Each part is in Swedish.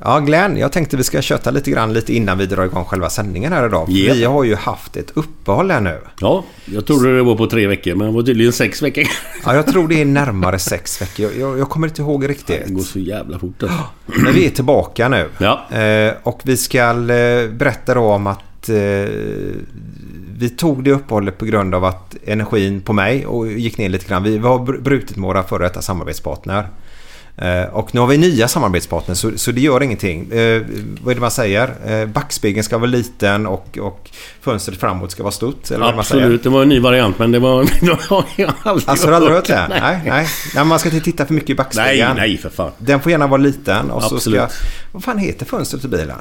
Ja, Glenn, jag tänkte vi ska köta lite grann lite innan vi drar igång själva sändningen här idag. Ja. Vi har ju haft ett uppehåll här nu. Ja, jag trodde det var på tre veckor men det var tydligen sex veckor. Ja, jag tror det är närmare sex veckor. Jag, jag, jag kommer inte ihåg riktigt. Det går så jävla fort alltså. Men vi är tillbaka nu. Ja. Eh, och vi ska eh, berätta då om att eh, vi tog det uppehållet på grund av att energin på mig och gick ner lite grann. Vi har br- brutit med våra före detta samarbetspartner. Eh, och nu har vi nya samarbetspartners så, så det gör ingenting. Eh, vad är det man säger? Eh, backspegeln ska vara liten och, och fönstret framåt ska vara stort. Eller vad är det man säger? Absolut, det var en ny variant men det var... jag aldrig Alltså har du aldrig hört det? Nej. Nej, nej. nej man ska inte titta för mycket i Nej, backspegeln. nej för fan. Den får gärna vara liten och så Absolut. ska... Vad fan heter fönstret i bilen?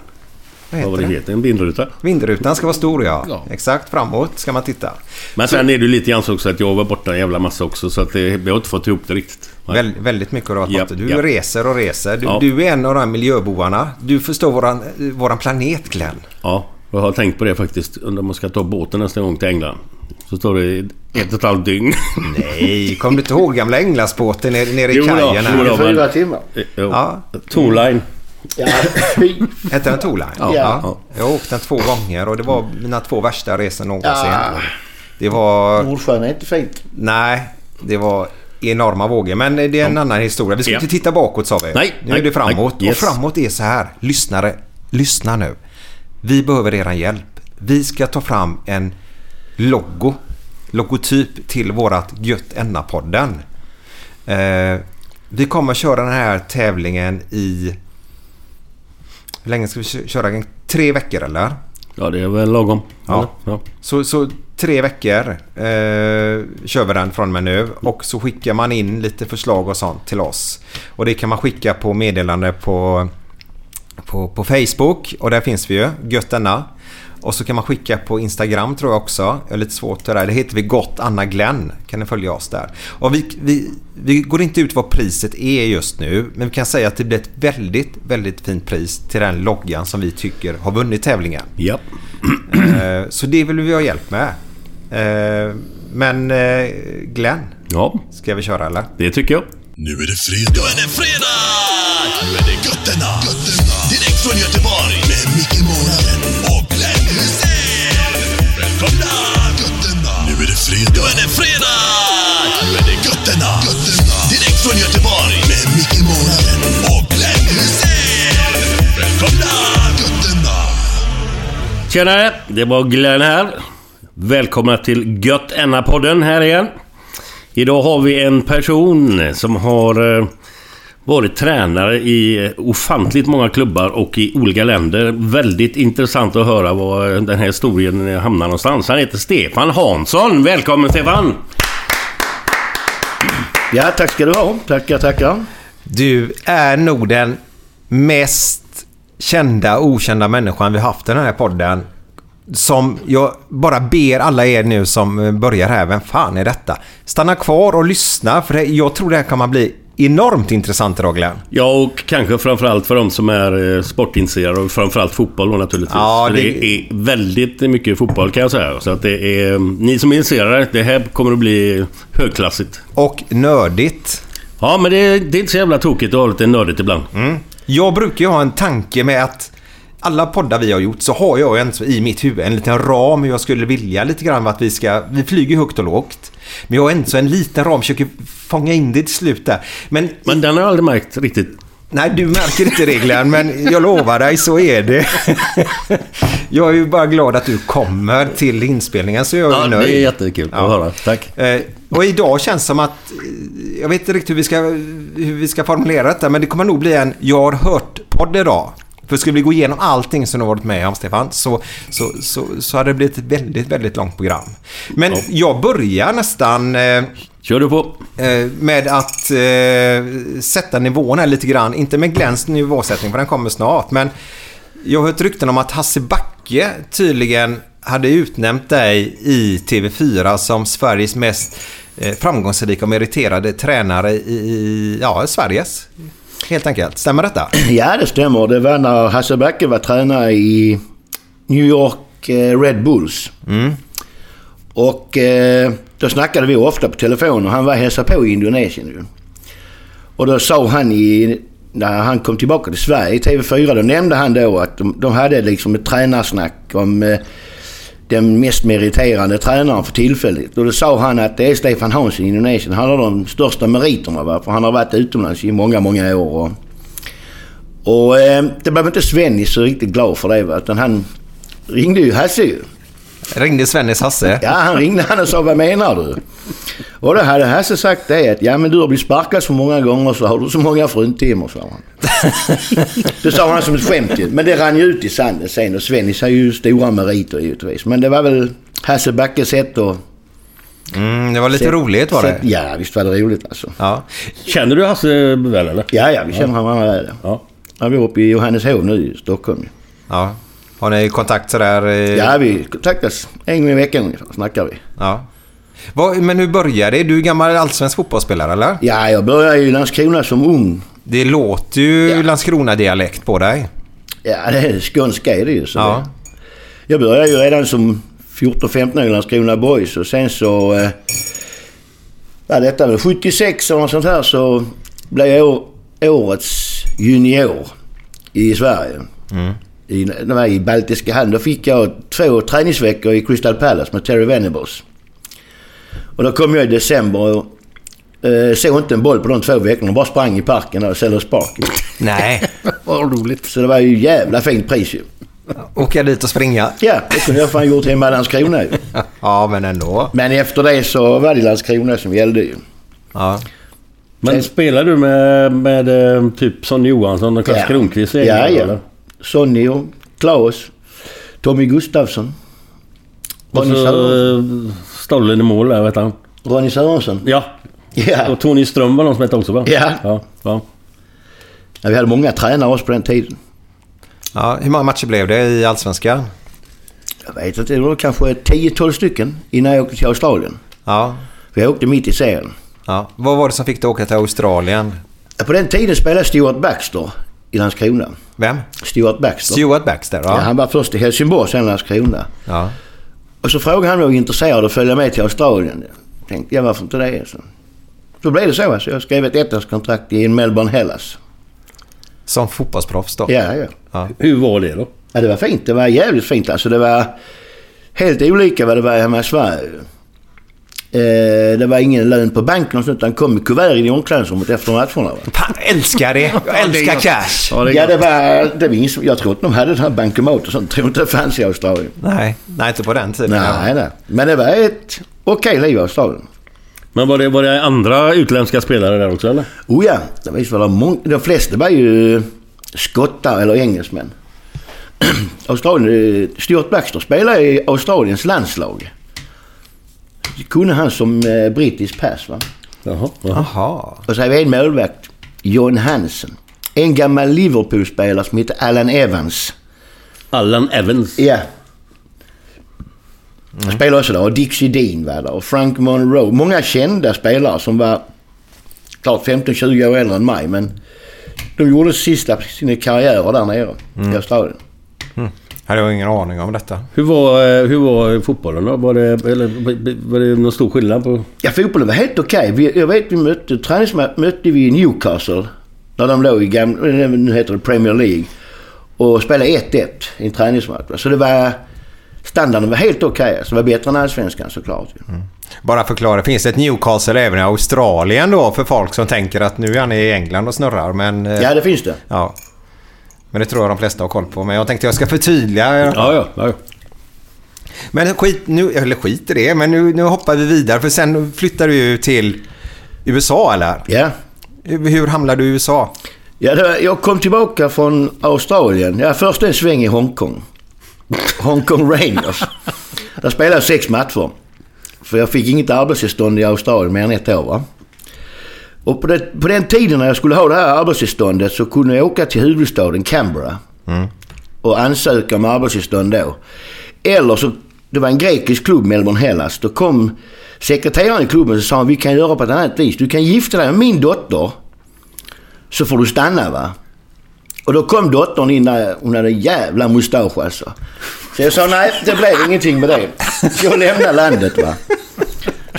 Vad Vad var det det? heter? En bindruta. Vindrutan ska vara stor ja. Ja. Exakt, framåt ska man titta. Men sen är det ju lite grann så också att jag var borta en jävla massa också så att det, jag har inte fått ihop det riktigt. Väl, väldigt mycket har du borta. Du japp. reser och reser. Du, Ja. du är en av de här miljöbovarna. Du förstår våran, våran planet Glenn. Ja, jag har tänkt på det faktiskt. Undrar om man ska ta båten nästa gång till England. Så står det ett och ett halvt dygn. Nej, kommer du inte ihåg gamla Änglarsbåten nere, nere i Jo då, kajen? jo då. Fyra timmar. Jo. Ja. Tourline. Ja, fy. Hette den Tourline? Ja. Ja. Jag har åkt den två gånger och det var mina två värsta resor någonsin. Ja. Det var... Nordsjön är inte fint. Nej, det var enorma vågor. Men det är en annan historia. Vi ska Ja. inte titta bakåt sa vi. Nej, nu nej, är det framåt. nej, yes. Och framåt är så här. Lyssnare, lyssna nu. Vi behöver er hjälp. Vi ska ta fram en logo. Logotyp till vårat Gött Enna-podden. Eh, vi kommer köra den här tävlingen i... Hur länge ska vi kö- köra? Tre veckor eller? Ja, det är väl lagom. Ja. Ja. Så, så tre veckor eh, kör vi den från och med nu. Och så skickar man in lite förslag och sånt till oss. Och det kan man skicka på meddelande på, på, på Facebook. Och där finns vi ju. Gött denna. Och så kan man skicka på Instagram tror jag också. Jag är lite svårt det där. Det heter vi Gott Anna Glenn. Kan ni följa oss där. Och vi, vi, vi går inte ut vad priset är just nu. Men vi kan säga att det blir ett väldigt, väldigt fint pris till den loggan som vi tycker har vunnit tävlingen. ja. Eh, Så det vill vi ha hjälp med. Eh, Men eh, Glenn, Ja, ska vi köra eller? det tycker jag. Nu är det fredag. Nu är det fredag! Nu är det Götterna. Götterna. Direkt från Göteborg. Fredag. Nu är det fredag! Nu är det Götterna. Götterna. Direkt från Göteborg. Med Micke Månaden och Glenn Hysén. Välkomna! Götterna. Tjenare! Det var Glenn här. Välkomna till Gött podden här igen. Idag har vi en person som har eh, varit tränare i ofantligt många klubbar och i olika länder. Väldigt intressant att höra var den här historien hamnar någonstans. Han heter Stefan Hansson. Välkommen Stefan! Ja, tack ska du ha. Tackar, tackar. Du är nog den mest kända och okända människan vi haft i den här podden. Som jag bara ber alla er nu som börjar här, vem fan är detta? Stanna kvar och lyssna för jag tror det här kommer bli enormt intressant idag Glenn. Ja, och kanske framförallt för de som är eh, sportintresserade och framförallt fotboll då naturligtvis. Ja, det- det... är väldigt mycket fotboll kan jag säga. Så att det är... Ni som är intresserade, det här kommer att bli högklassigt. Och nördigt. Ja, men det, det är inte så jävla tokigt att ha lite nördigt ibland. Jag brukar ju ha en tanke med att alla poddar vi har gjort så har jag en, i mitt huvud en liten ram hur jag skulle vilja lite grann att vi ska... Vi flyger högt och lågt. Men jag har ändå en liten ram, försöker fånga in det till slut där. Men, Men den har jag aldrig märkt riktigt. nej, du märker inte reglerna men jag lovar dig så är det. jag är ju bara glad att du kommer till inspelningen så jag är Ja, nöjd. det är jättekul Ja. att höra. Tack. Eh, och idag känns som att... eh, Jag vet inte riktigt hur vi ska, hur vi ska formulera detta men det kommer nog bli en Jag har hört-podd idag. För skulle vi gå igenom allting som du har varit med om Stefan så, så, så, så hade det blivit ett väldigt, väldigt långt program. Men jag börjar nästan eh, Kör du på. eh, med att eh, sätta nivån här lite grann. Inte med Glens nivåsättning för den kommer snart men jag har hört rykten om att Hasse Backe tydligen hade utnämnt dig i TV4 som Sveriges mest eh, framgångsrika och meriterade tränare i ja, Sveriges. Helt enkelt. Stämmer detta? Ja, det stämmer. Det var när Hasse Backe var tränare i New York eh, Red Bulls. Och eh, då snackade vi ofta på telefon och han var och hälsade på i Indonesien ju. Och då sa han i... När han kom tillbaka till Sverige i TV4 då nämnde han då att de, de hade liksom ett tränarsnack om eh, den mest meriterande tränaren för tillfället. Och då sa han att det är Stefan Hansson i Indonesien. Han har de största meriterna va? för han har varit utomlands i många, många år. Och, och eh, det blev inte Svennis så riktigt glad för det va? utan han ringde ju Hasse ju. Ringde Svennis Hasse? Ja, han ringde han och sa vad menar du? Och då hade Hasse sagt det att ja men du har blivit sparkad så många gånger så har du så många fruntimmer sa han. det sa han som ett skämt. Men det rann ju ut i sanden sen och Svennis har ju stora meriter givetvis. Men det var väl Hasse Backes sätt att... Mm, det var lite roligt var det. sätt- Ja, visst var det roligt alltså. Ja. Känner du Hasse väl eller? Ja, ja, vi känner varandra väl. Ja. Han bor uppe i Johanneshov nu i Stockholm. ja. Har ni kontakt sådär? Ja, vi kontaktas en gång i veckan ungefär, snackar vi. ja. Men hur började det? Du är gammal allsvensk fotbollsspelare eller? Ja, jag började i Landskrona som ung. Det låter ju Landskrona-dialekt på dig. Ja, det är skånska är det ju. Så Ja. det. Jag började ju redan som 14-15 i Landskrona Boys och sen så... Eh, ja, detta med 76 och något sånt här så blev jag årets junior i Sverige. I, var i Baltiska hand. Då fick jag två träningsveckor i Crystal Palace med Terry Venables. Och då kom jag i december och eh, såg inte en boll på de två veckorna. Bara sprang i parken där, Sellers Park. Nej. Vad roligt. Så det var ju jävla fint pris ju. Åka dit och springa. Ja, det kunde jag fan gjort hemma i Landskrona ju. Ja, men ändå. Men efter det så var det Landskrona som gällde ju. Ja. Men spelar du med, med eh, typ Sonny Johansson och Klas Ja. Kronqvist? Ja, ja. eller? Sonny och Klaus. Tommy Gustafsson. Och Ronny, så Sören, eh, Stollen i mål där, vet han. Ronny Sörensson. Ja. Ja. Och Tony Ström var någon som hette också va? Ja. ja, ja. ja. Vi hade många tränare också på den tiden. ja. Hur många matcher blev det i Allsvenskan? Jag vet inte, det var kanske 10-12 stycken innan jag åkte till Australien. Ja. För jag åkte mitt i serien. ja. Vad var det som fick dig åka till Australien? På den tiden spelade Stuart Baxter i Landskrona. Vem? Stuart Baxter. Stuart Baxter? Ja, Ja. han var först i Helsingborg, sen Landskrona. ja. Och så frågade han om jag var intresserad av att följa med till Australien. Jag tänkte jag varför inte det? Så, så blev det så. Alltså. Jag skrev ett ettårskontrakt i Melbourne Hellas. Som fotbollsproffs då? Ja, ja. Hur var det då? ja, det var fint. Det var jävligt fint. Alltså det var helt olika vad det var hemma i Sverige. Eh, det var ingen lön på banken och sånt. utan kom i kuvert i omklädningsrummet efter matcherna. Va? Fan, älskar det! Jag älskar cash! Ja, det Ja, det var... Det var ingen, jag tror inte de hade den här bankomat och sånt. Jag tror inte det fanns i Australien. Nej, nej inte på den tiden. Nej, nej. Men det var ett okej liv i Australien. Men var det, var det andra utländska spelare där också eller? Oh ja, det var det många. De flesta var ju skottar eller engelsmän. Australien, Stuart Baxter spelade i Australiens landslag. Kunde han som eh, brittisk pass va. Jaha. jaha. Och så har vi en målvakt, John Hansen. En gammal Liverpool-spelare som heter Alan Evans. Allan Evans. Ja. Han spelade också där. Och Dixie Dean var där. Och Frank Monroe. Många kända spelare som var klart 15-20 år äldre än mig. Men de gjorde sista sina karriärer där nere i Australien. Hade jag ingen aning om detta. Hur var, eh, hur var fotbollen då? Var det, eller, var det någon stor skillnad på... Ja, fotbollen var helt okej. Vi- Jag vet vi mötte, träningsmatch mötte vi Newcastle. När de låg i gamla, nu heter det Premier League. Och spelade 1-1 i en träningsmatch. Så det var... Standarden var helt okej. Så det var bättre än allsvenskan såklart. ju. Bara förklara, finns det ett Newcastle även i Australien då för folk som tänker att nu är han i England och snurrar men... eh, Ja, det finns det. ja. Men det tror jag de flesta har koll på. Men jag tänkte jag ska förtydliga. Ja, ja. ja. Men skit nu, eller skit i det, men nu, nu hoppar vi vidare för sen flyttar du ju till USA eller? Ja. Hur, hur hamnade du i USA? Ja, var, jag kom tillbaka från Australien. Ja, först en sväng i Hongkong. Hongkong Rangers. Där spelade jag sex matcher. För jag fick inget arbetstillstånd i Australien mer än ett år. Va? Och på, det, på den tiden när jag skulle ha det här arbetstillståndet så kunde jag åka till huvudstaden Canberra. Och ansöka om arbetstillstånd då. Eller så, det var en grekisk klubb, Melbourne Hellas. Då kom sekreteraren i klubben och sa vi kan göra på ett annat vis. Du kan gifta dig med min dotter så får du stanna va. Och då kom dottern in där, hon hade en jävla mustasch alltså. Så jag sa nej, det blev ingenting med det. Så jag lämnade landet va.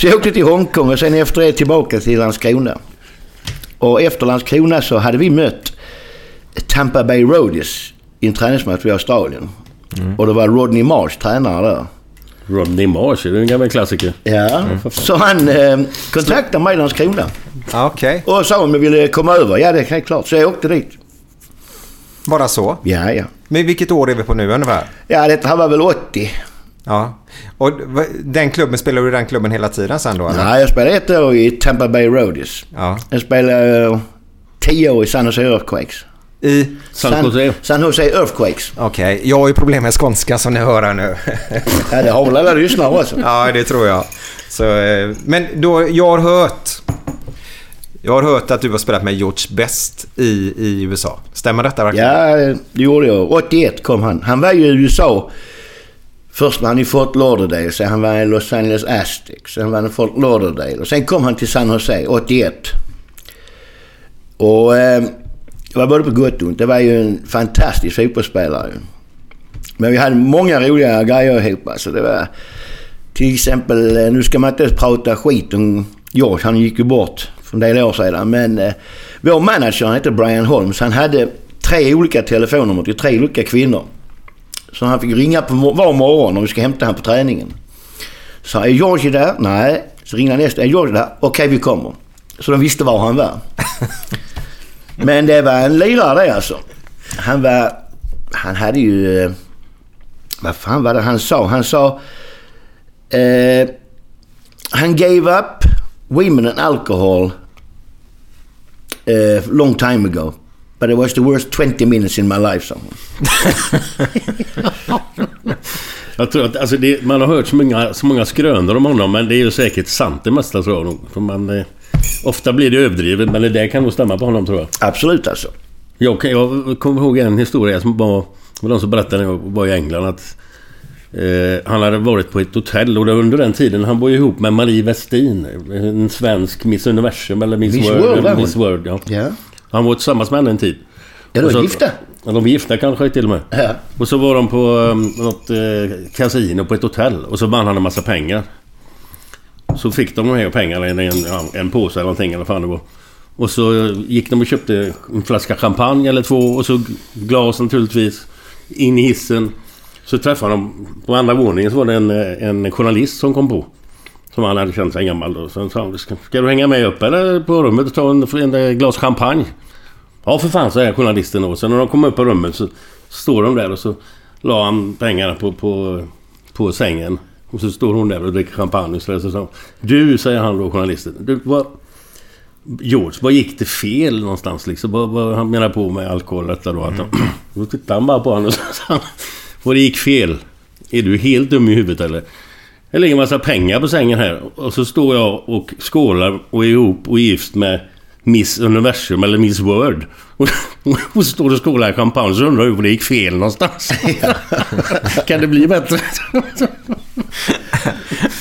Så jag åkte till Hongkong och sen efter det tillbaka till Landskrona. Och efter Landskrona så hade vi mött Tampa Bay Roadies i en träningsmatch i Australien. Och det var Rodney Marsh tränare där. Rodney Marsh, det är en gammal klassiker. Ja, så han eh, kontaktade mig i Landskrona. Okej, Och sa om jag ville komma över. Ja, det är helt klart. Så jag åkte dit. bara så. Ja, ja. Men vilket år är vi på nu ungefär? Ja, detta här var väl 80. Ja. Och den klubben, spelar du i den klubben hela tiden sen då eller? Nej, jag spelade ett år i Tampa Bay Roadies. Ja. Jag spelade eh, tio år i San Jose Earthquakes. I? San Jose. San Jose Earthquakes. Okej, jag har ju problem med skånska som ni hör här nu. Ja, det har väl alla lyssnare också. ja, det tror jag. Så, eh, men då, jag har hört... Jag har hört att du har spelat med George Best i, i USA. Stämmer detta verkligen? Ja, det gjorde jag. 81 kom han. Han var ju i USA. Först var han i Fort Lauderdale, sen han var i Los Angeles Aztecs, sen var han i Fort Lauderdale och sen kom han till San Jose 81. Och eh, det var både på gott och ont. Det var ju en fantastisk fotbollsspelare. ju. Men vi hade många roliga grejer ihop. Alltså det var till exempel, eh, nu ska man inte prata skit om George, han gick ju bort för en del år sedan. Men eh, vår manager han hette Brian Holmes. Han hade tre olika telefonnummer till tre olika kvinnor. Så han fick ringa på var morgon om vi ska hämta honom på träningen. Så är George där? Nej. Så ringde han nästa. Är George där? Okej, vi kommer. Så de visste var han var. Men det var en lirare det alltså. Han var... Han hade ju... eh, Vad fan var det han sa? Han sa... Eh, han gave up women and alcohol eh, long time ago. But it was the worst 20 minutes in my life, sa. Jag tror att, alltså det, man har hört så många, så många skrönor om honom men det är ju säkert sant det mesta tror jag nog. För man, eh, ofta blir det överdrivet men det där kan nog stämma på honom tror jag. Absolut alltså. Jag, jag kommer ihåg en historia som var... Var de som berättade när jag var i England att... Eh, han hade varit på ett hotell och under den tiden han var ihop med Marie Westin. En svensk Miss Universum eller Miss, Miss World. World? Miss World ja. Ja. Han var tillsammans med henne en tid. Ja, de så- gifta. Ja, de var gifta kanske till och med. Ja. Och så var de på um, något eh, kasino på ett hotell och så vann han en massa pengar. Så fick de de här pengarna i en, en, en påse eller någonting eller fan det var. Och så gick de och köpte en flaska champagne eller två och så glas naturligtvis. In i hissen. Så träffade de på andra våningen så var det en, eh, en journalist som kom på. Som han hade känt sig gammal då. Så sa han, ska, ska du hänga med upp eller på rummet och ta en, en glas champagne? Ja för fan, säger journalisten då. Sen när de kom upp på rummet så står de där och så la han pengarna på, på, på sängen. Och så står hon där och dricker champagne och så så sa Du, säger han då, journalisten. Du, vad, George, vad gick det fel någonstans liksom? Vad, vad han menar på med alkohol detta då? Att, då tittade han bara på honom och så sa han, Vad det gick fel? Är du helt dum i huvudet eller? Det ligger en massa pengar på sängen här och så står jag och skålar och är ihop och är gift med Miss Universum eller Miss World. Och, och så står och skålar i champagne så undrar jag var det gick fel någonstans. kan det bli bättre?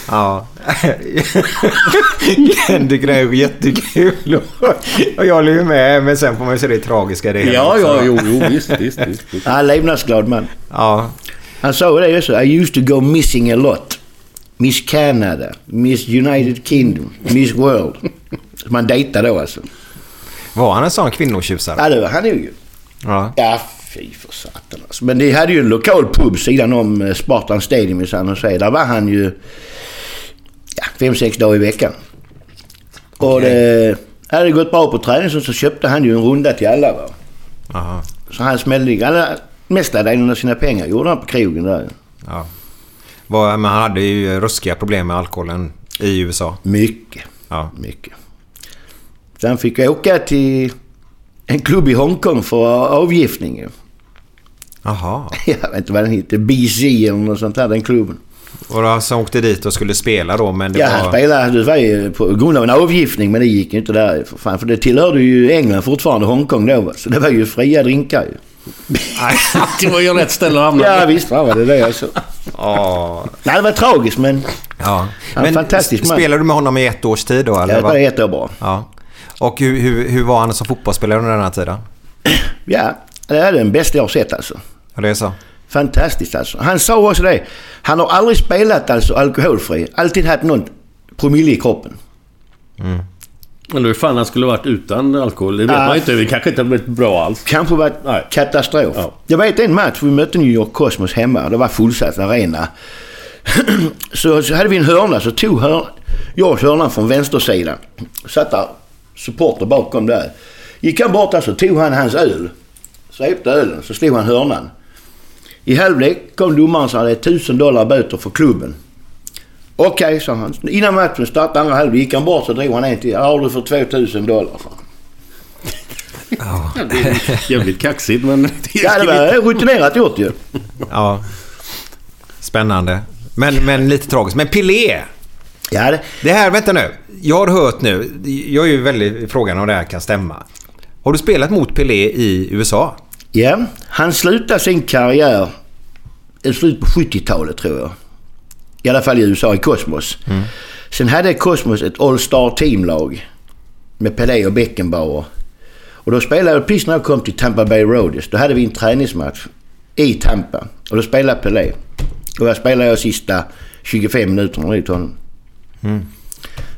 Ja. det är jättekul. Och jag håller ju med, men sen får man ju se det tragiska det hela ja, ja, jo, jo, visst, visst, visst. visst. Ja, levnadsglad man. Ja. Han sa det också. I used to go missing a lot. Miss Canada, Miss United Kingdom, Miss World. Man dejtade då alltså. Var han en sån kvinnotjusare? Ja, det var han nog ju. Ja. Ja, fy för satan alltså. Men de hade ju en lokal pub sidan om eh, Spartan Stadium i San Jose. Där var han ju ja, fem, sex dagar i veckan. Och det hade gått bra på träning så, så köpte han ju en runda till alla. Va? Aha. Så han smällde alla, mesta delen av sina pengar gjorde han på krogen där. Ja. Var, men han hade ju ruskiga problem med alkoholen i USA. Mycket, Ja. mycket. Han fick åka till en klubb i Hongkong för avgiftning. Jaha. Jag vet inte vad den heter. BC eller något sånt där, den klubben. Och då så åkte dit och skulle spela då men det Ja, han var... spelade det var ju på grund av en avgiftning men det gick ju inte där för fan. För det tillhörde ju England fortfarande, Hongkong då. Så det var ju fria drinkar ju. det var ju rätt ställe att hamna Ja visst var det det alltså. Ja. Nej det var tragiskt men ja. Är fantastisk man. spelade du med honom i ett års tid då eller? ja, det var va? ett år bra. Ja. Och hur, hur, hur var han som fotbollsspelare under den här tiden? Ja, det är den bästa jag har sett alltså. Ja, det är så? Fantastiskt alltså. Han sa också det. Han har aldrig spelat alltså alkoholfri. Alltid haft någon promille i kroppen. Eller hur fan han skulle varit utan alkohol. Det vet Ja. man inte. Det kanske inte har blivit bra alls. Kanske varit Nej. katastrof. Ja. Jag vet en match, vi mötte New York Cosmos hemma. Det var fullsatt arena. så, så hade vi en hörna, så tog hör, jag hörnan från vänstersidan. Satt där supporter bakom där. Gick han bort där så tog han hans öl. Svepte ölen, så slog han hörnan. I halvlek kom domaren och sa det är tusen dollar böter för klubben. Okej, sa han. Innan matchen startade andra halvlek gick han bort så drog han en till. Här har du för 2000 dollar. sa han. Det är jävligt kaxigt men... Ja, det var rutinerat gjort ju. Ja. Spännande. Men, men lite tragiskt. Men Pelé! Ja, det, Det här, vänta nu. Jag har hört nu. Jag är ju väldigt frågan om det här kan stämma. Har du spelat mot Pelé i USA? Ja, han slutade sin karriär i slutet på 70-talet tror jag. I alla fall i USA, i Cosmos. Sen hade Cosmos ett All-Star teamlag med Pelé och Beckenbauer. Och då spelade jag precis när jag kom till Tampa Bay Roadies. Då hade vi en träningsmatch i Tampa. Och då spelade Pelé. Och jag spelade jag sista 25 minuterna mot honom.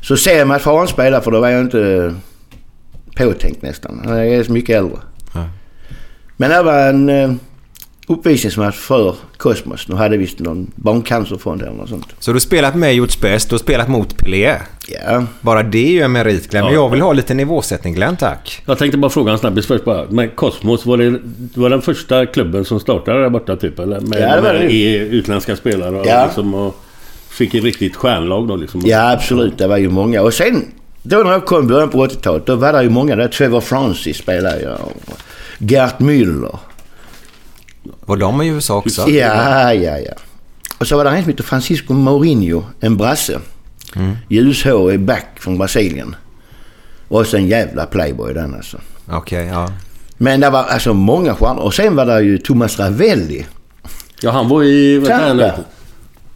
Så C-match får han spela för då var jag inte påtänkt nästan. Han är så mycket äldre. Men det var en eh, uppvisningsmatch för Cosmos. Nu hade vi någon barncancerfond eller något sånt. Så du har spelat med George Best, du har spelat mot Pelé. Ja. Bara det är ju en merit Glenn. Men Ja. jag vill ha lite nivåsättning Glenn, tack. Jag tänkte bara fråga en snabbis först bara. Men Cosmos, var det, var den första klubben som startade där borta typ? Eller? Med, Ja, det var det. utländska spelare och, Ja. liksom, och fick ett riktigt stjärnlag då liksom. ja, absolut. Det var ju många. Och sen, då när jag kom i början på 80-talet, då var det ju många där. Trevor Francis spelade jag. och Gert Müller. Var de i USA också? Ja, ja, ja. Och så var det en som heter Francisco Mourinho, en brasse. Ljushårig back från Brasilien. Och så en jävla playboy den alltså. Okej, ja. Men det var alltså många stjärnor. Och sen var det ju Thomas Ravelli. Ja, han var i... vad heter han nu? Tampa.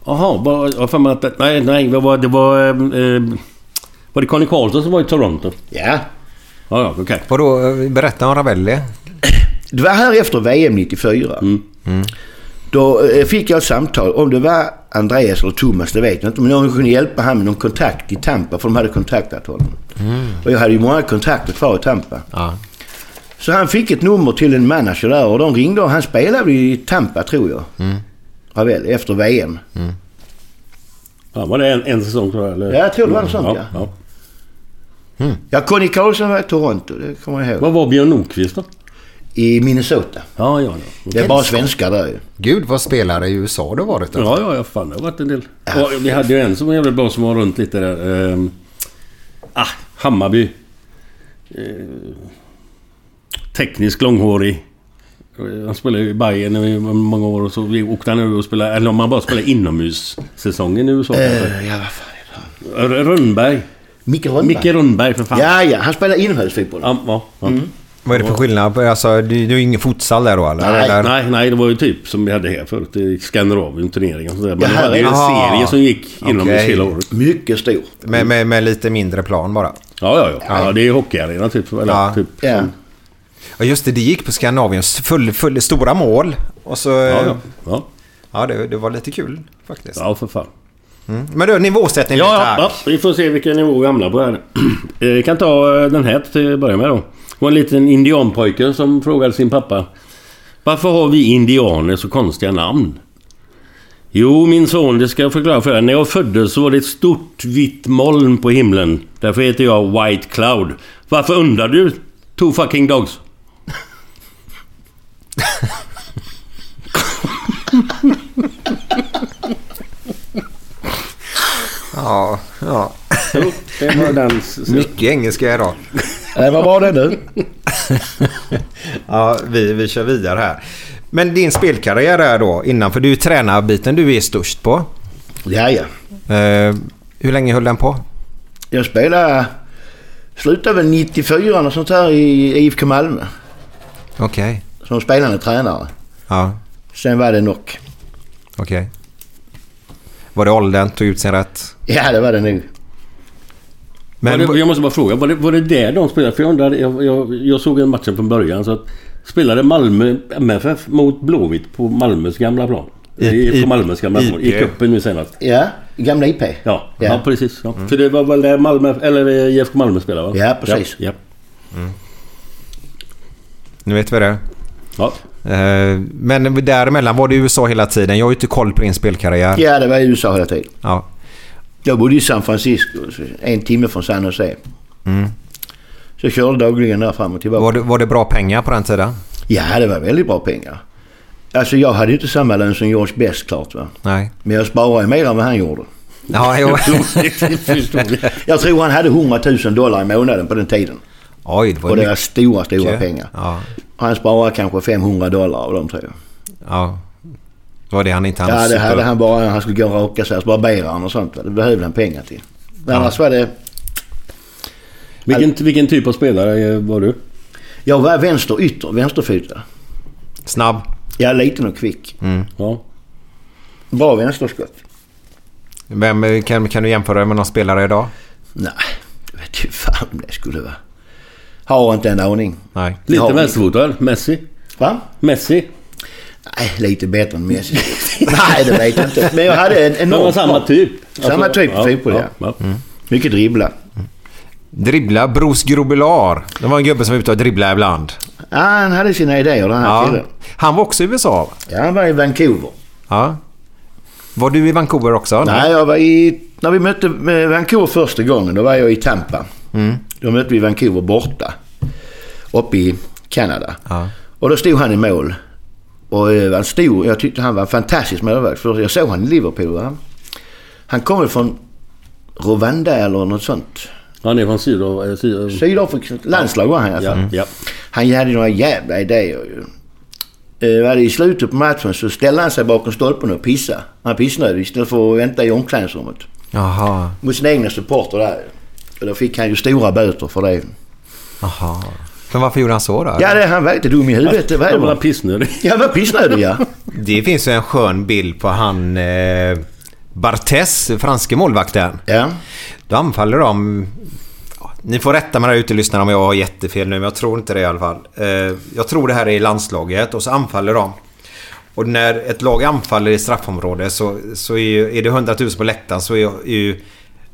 Jaha, vad- jag har för mig att... Nej, nej, det var... Det var, eh, var det Conny Karlsson som var i Toronto? Ja. Ja, ja, okej. Vadå, eh, berätta om Ravelli. Det var här efter VM 94. Då eh, fick jag ett samtal. Om det var Andreas eller Thomas, det vet jag inte. Men någon kunde hjälpa honom med någon kontakt i Tampa. För de hade kontaktat honom. Och jag hade ju många kontakter kvar i Tampa. Ja. Så han fick ett nummer till en manager där och de ringde och han spelade i Tampa tror jag. Ravel, efter VM. Ja, var det en, en säsong tror jag? Eller? Ja, jag tror det var något sånt, ja. ja. Ja, Conny Karlsson var i Toronto, det kommer jag ihåg. Vad var Björn Nordqvist då? I Minnesota. Ja, ja, ja. Det är bara svenskar där ju. Gud vad spelare i USA du har varit. då. Ja, ja, ja. Fan, det har varit en del. Och vi hade ju en som var jävligt bra som var runt lite där. ehm, ah, Hammarby. Eh, teknisk, långhårig. Eh, Han spelade i Bayern i många år och så vi åkte han över och spelade... Eller om man bara spelade inomhussäsongen i USA. Eh, ja, vad fan heter han? R- Rönnberg. Micke Rönnberg. Micke Rönnberg för fan. Ja, ja. Han spelar inomhusfotboll. Ja, ja, ja. Vad är det för skillnad? Alltså, du, du är ingen futsal där då eller? Nej, eller? Nej, nej, det var ju typ som vi hade här förut. I Skandinavien, turneringen och sådär. Men Ja, det var ju en här- serie som gick inomhus Okej. hela året. Mycket stor. Med, med, med lite mindre plan bara. Ja, ja, ja. ja det är hockeyarena typ. Eller, Ja. typ Ja. som- Ja just det, det gick på Skandinavien. Full, full, stora mål. Och så... ja, ja. ja. Ja, det, det var lite kul faktiskt. Ja, för fan. Men du, nivåsättning Ja, tack. ja, ja, vi får se vilken nivå vi hamnar på här. Eh, Vi kan ta eh, den här till att börja med då. Det var en liten indianpojke som frågade sin pappa. Varför har vi indianer så konstiga namn? Jo, min son, det ska jag förklara för dig. När jag föddes så var det ett stort vitt moln på himlen. Därför heter jag White Cloud. Varför undrar du? Two fucking dogs. Ja, ja. Jo, det var den... Mycket engelska idag. Det var bra det du. Ja, vi, vi kör vidare här. Men din spelkarriär är då innan, för du är tränarbiten du är störst på. Ja, ja. Eh, hur länge höll den på? Jag spelade... Slutade väl 94 och sånt här i IFK Malmö. Okej. Som spelande tränare. Ja, Sen var det nog. okej. Var det åldern tog ut sin rätt? Ja, det var det nog. Men var det, jag måste bara fråga, var det, var det där de spelade? För jag undrade, jag, jag, jag såg en matchen från början. Så att, spelade Malmö MFF mot Blåvitt på Malmös gamla plan? I- I, i- på Malmös gamla plan. I cupen nu senast. Ja, gamla IP. Ja, Ja. ja. precis. Ja. För det var väl där Malmö, eller eh, IFK Malmö spelade va? Ja, precis. Ja, nu vet vi det. Ja. Eh, men däremellan var det USA hela tiden. Jag har ju inte koll på din spelkarriär. Ja, det var i USA hela tiden. Ja. Jag bodde i San Francisco, en timme från San Jose. Mm. Så jag körde dagligen där fram och tillbaka. Var, det, var det bra pengar på den tiden? Ja, det var väldigt bra pengar. Alltså jag hade ju inte samma lön som George Best klart va. Nej. Men jag sparade mer än vad han gjorde. Ja, jo. Jag tror han hade 100 000 dollar i månaden på den tiden. Oj, det var Och det var stora, stora pengar. Ja. Han sparade kanske 500 dollar av dem tror jag. ja. Var det han inte hann Ja, det hade han bara han skulle gå och raka sig. Han och sånt. Det behövde han pengar till. Men annars var det... Vilken, vilken typ av spelare var du? Jag var vänster ytter, vänsterfotad. Snabb. Jag är liten och kvick. Ja. Bra vänsterskott. Vem, kan, kan du jämföra med någon spelare idag? Nej, det vet ju fan om det skulle vara. Har inte en aning. Nej. Lite Ja. vänsterfotad. Messi. Va? Messi. Nej, lite bättre än Messi. Nej, det vet jag inte. Men jag hade en Men enorm... samma typ. Samma typ av fotboll, ja. ja. Mycket dribbla. Dribbla. Bruce Grobilar. Det var en gubbe som var ute och dribblade ibland. Ja, han hade sina idéer den här Ja. killen. Han var också i USA. Ja, han var i Vancouver. Ja. Var du i Vancouver också? Nej, jag var i... När vi mötte med Vancouver första gången, då var jag i Tampa. Mm. Då mötte vi Vancouver borta. Uppe i Kanada. Ja. Och då stod han i mål. Och eh, han stod, jag tyckte han var en fantastisk målvakt. För jag såg han i Liverpool. Va? Han kom väl från Rwanda eller något sånt. Han är från Syd... eh, syd Sydafrikas landslag var han i alla fall. ja, ja. Han hade några jävla idéer ju. Eh, I slutet på matchen så ställde han sig bakom stolpen och pissade. Han pissnödig istället för att vänta i omklädningsrummet. Jaha. Mot sina egna supporter där. Och då fick han ju stora böter för det. Jaha. Men varför gjorde han så då? Ja, det, han var inte dum i huvudet. Det var Han var pissnödig. Ja, han var pissnödig ja. Det finns ju en skön bild på han eh, Barthez, franske målvakten. Ja. Då anfaller de... Ni får rätta mig där ute lyssnarna om jag har jättefel nu, men jag tror inte det i alla fall. Eh, jag tror det här är i landslaget och så anfaller de. Och när ett lag anfaller i straffområde så, så är, ju, är det 100 000 på läktaren så är ju eh,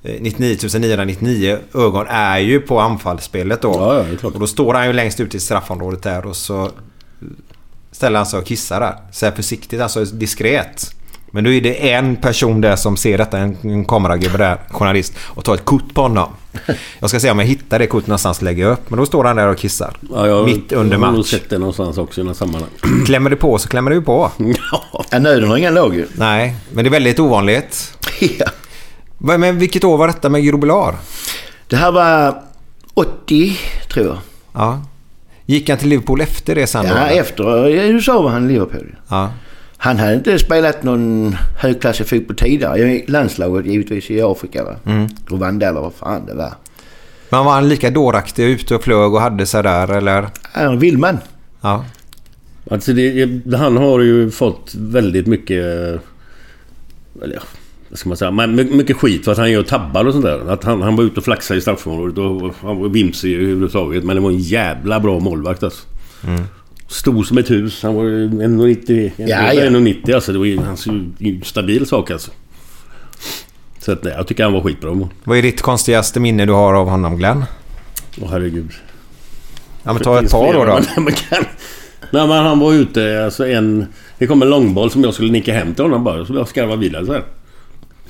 99 999 ögon är ju på anfallsspelet då. Ja, ja, det är klart. Och då står han ju längst ut i straffområdet där och så ställer han sig och kissar där. Så här försiktigt, alltså diskret. Men då är det en person där som ser detta, en, en kameragubbe där, journalist, och tar ett kort på honom. Jag ska se om jag hittar det kortet någonstans och lägger upp. Men då står han där och kissar. Ja, jag, Mitt under Jag har nog match. sett det någonstans också i något sammanhang. Klämmer du på så klämmer du på. ja. ja nöden har ingen lag ju. Nej, men det är väldigt ovanligt. Ja. Men vilket år var detta med Grobilar? Det här var 80, tror jag. Ja. Gick han till Liverpool efter det sen då? Ja, eller? efter i USA var han i Liverpool. Ja. Han hade inte spelat någon högklassig fotboll tidigare. I landslaget givetvis i Afrika va. Mm. Rwanda eller vad fan det var. Men var han lika dåraktig ute och flög och hade sig där eller? Är en vild man. Ja. Alltså det, han har ju fått väldigt mycket... Eller ja, vad ska man säga? Men mycket skit för att han gör tabbar och sånt där. Att han, han var ute och flaxade i straffområdet och han var vimsig överhuvudtaget. Men det var en jävla bra målvakt alltså. Stor som ett hus. Han var ju 1,90. Ja, ja. 1,90 alltså. Det var ju, han en stabil sak alltså. Så att, nej, jag tycker han var skitbra. Vad är ditt konstigaste minne du har av honom Glenn? Åh herregud. Ja men ta ett par då. då. men- men kan- Nej men han var ute, alltså en... Det kom en långboll som jag skulle nicka hem till honom bara. Så jag skarvade vidare så här.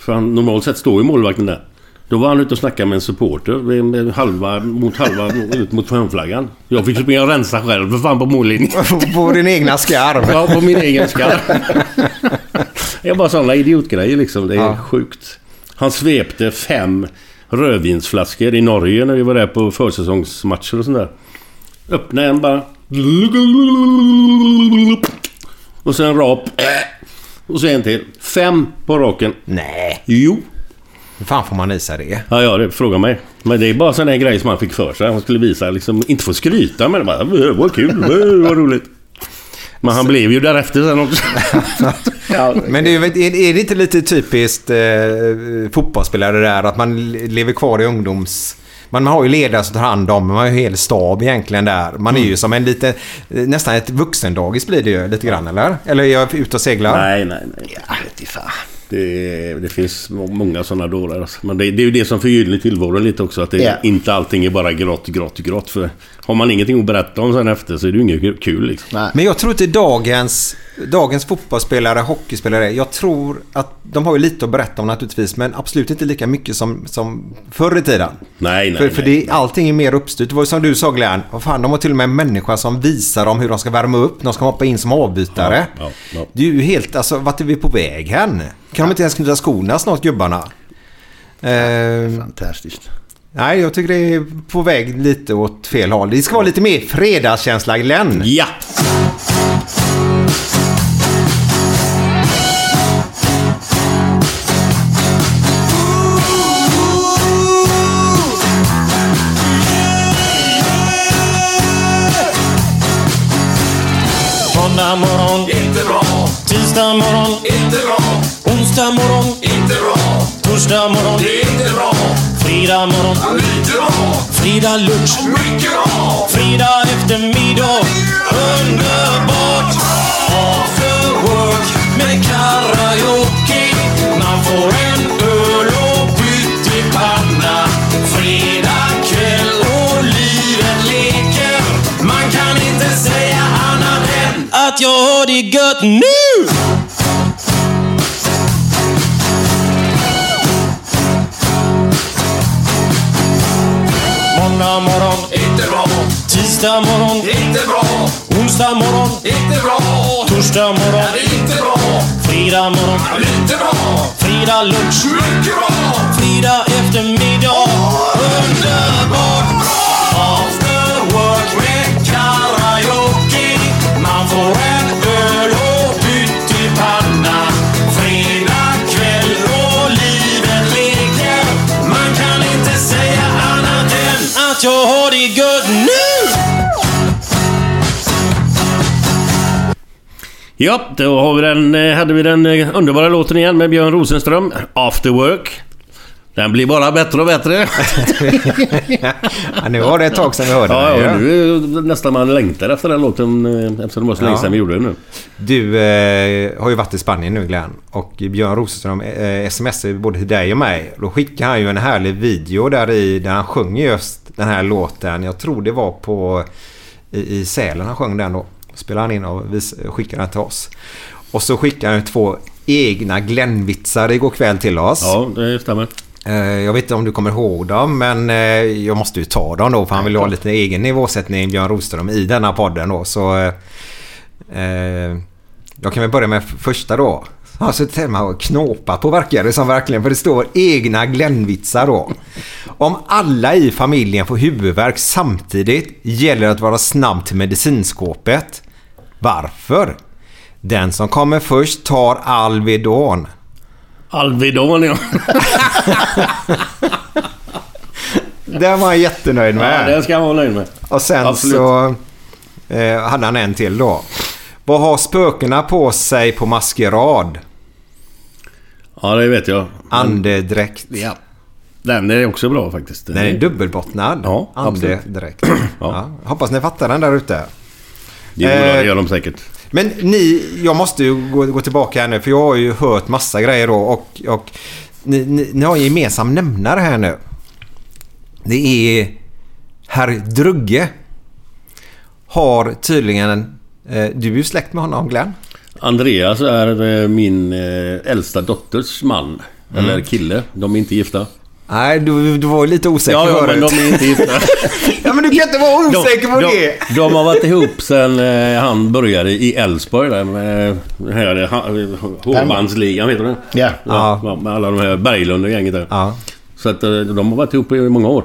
För han, normalt sett står ju målvakten där. Då var han ute och snackade med en supporter. med- Halva, mot halva, ut mot hörnflaggan. Jag fick springa och rensa själv för fan på mållinjen. På din egna skarv. Ja, på min egen skarv. Det är bara sådana idiotgrejer liksom. Det är Ja. sjukt. Han svepte fem rödvinsflaskor i Norge när vi var där på försäsongsmatcher och sånt där. Öppnade en bara. Och sen en rap. Och så en till. Fem på raken. Nej. Jo. Hur fan får man sig det? Ja, ja, det frågar mig. Men det är bara sådana grejer som han fick för sig. Han skulle visa, liksom, inte få skryta men bara, "Äh, vad kul, äh, vad roligt. Men han blev ju därefter sen också. Men det är är det inte lite typiskt eh, fotbollsspelare där att man lever kvar i ungdoms... Man har ju ledare som tar hand om, man har ju hel stab egentligen där. Man är ju som en liten, nästan ett vuxendagis blir det ju lite grann eller? Eller är jag ute och seglar? Nej, nej, nej. Vet inte fan. Det, det finns må- många sådana dårar. Alltså. Men det, det är ju det som förgyller tillvaron lite också. Att det, Ja. inte allting är bara grått, grått, grått. För har man ingenting att berätta om sen efter så är det ju inget kul liksom. Nej. Men jag tror inte dagens, dagens fotbollsspelare, hockeyspelare, jag tror att de har ju lite att berätta om naturligtvis men absolut inte lika mycket som, som förr i tiden. Nej, nej, för för nej. det, allting är mer uppstyrt. Det var ju som du sa Glenn, vad fan, de har till och med en människa som visar dem hur de ska värma upp, de ska hoppa in som avbytare. Ja, ja, ja. Det är ju helt, alltså vart är vi på väg hän? Kan de inte ens knyta skorna snart gubbarna? Eh, Fantastiskt. nej, jag tycker det är på väg lite åt fel håll. Det ska vara lite mer fredagskänsla Glenn. Ja! Måndag morgon, Inte bra, tisdag morgon, onsdag morgon, inte bra, torsdag morgon, det är inte bra, fredag morgon, lite bra, fredag lunch, mycket bra. fredag eftermiddag. Underbart! After work med karaoke. Man får en öl och pyttipanna. Fredag kväll och livet leker. Man kan inte säga annat än att jag har det gött nu! Tisdag morgon, inte bra, onsdag morgon, inte bra, torsdag morgon, är inte bra, fredag morgon, lite bra, fredag lunch, mycket bra. fredag eftermiddag. Underbart! After work med karaoke. Man får en öl och pyttipanna. Fredag kväll och livet leker. Man kan inte säga annat än att jag har det gött Ja, då har vi den, eh, hade vi den eh, underbara låten igen med Björn Rosenström. After Work. Den blir bara bättre och bättre. Ja, nu var det ett tag sedan vi hörde Ja, den. ja, nu är nästan man längtar efter den låten eh, eftersom det var så länge sedan vi gjorde den nu. Du eh, har ju varit i Spanien nu Glenn och Björn Rosenström eh, smsar både till dig och mig. Då skickade han ju en härlig video där i där han sjunger just den här låten. Jag tror det var på i, i Sälen han sjöng den då. Spelade han in och vis, skickade den till oss. Och så skickade han två egna Glenn-vitsar igår kväll till oss. Ja, det stämmer. Eh, Jag vet inte om du kommer ihåg dem men eh, jag måste ju ta dem då för han vill ha lite egen nivåsättning Björn Roström i denna podden då så... eh, Eh, jag kan väl börja med första då. Han har suttit hemma och knåpat på verkar det som verkligen för det står egna Glenvitsar då. Om alla i familjen får huvudvärk samtidigt gäller det att vara snabb till medicinskåpet. Varför? Den som kommer först tar Alvedon. Alvedon ja. Det var han jättenöjd med. ja. Den ska jag vara nöjd med. Och sen Absolut. så eh, hade han en till då. Vad har spökena på sig på maskerad? Ja, det vet jag. Andedräkt. Ja. Den är också bra faktiskt. Den är dubbelbottnad. Ja. Andedräkt. ja. Hoppas ni fattar den där ute. Gör, Eh, det gör de säkert. Men ni, jag måste ju gå, gå tillbaka här nu för jag har ju hört massa grejer då och, och ni, ni, ni har en gemensam nämnare här nu. Det är herr Drugge. Har tydligen, eh, du är ju släkt med honom Glenn. Andreas är eh, min äldsta dotters man. Eller kille. De är inte gifta. Nej, du, du var ju lite osäker Ja, ja men de är inte gifta. ja, men du kan inte vara osäker på de, det. De, de har varit ihop sen eh, han började i Älvsborg där med den här eh, Hovbandsligan, vet du det? Ja. Ja. Ja, med alla de här Berglund och gänget där. Ja. Så att eh, de har varit ihop i många år.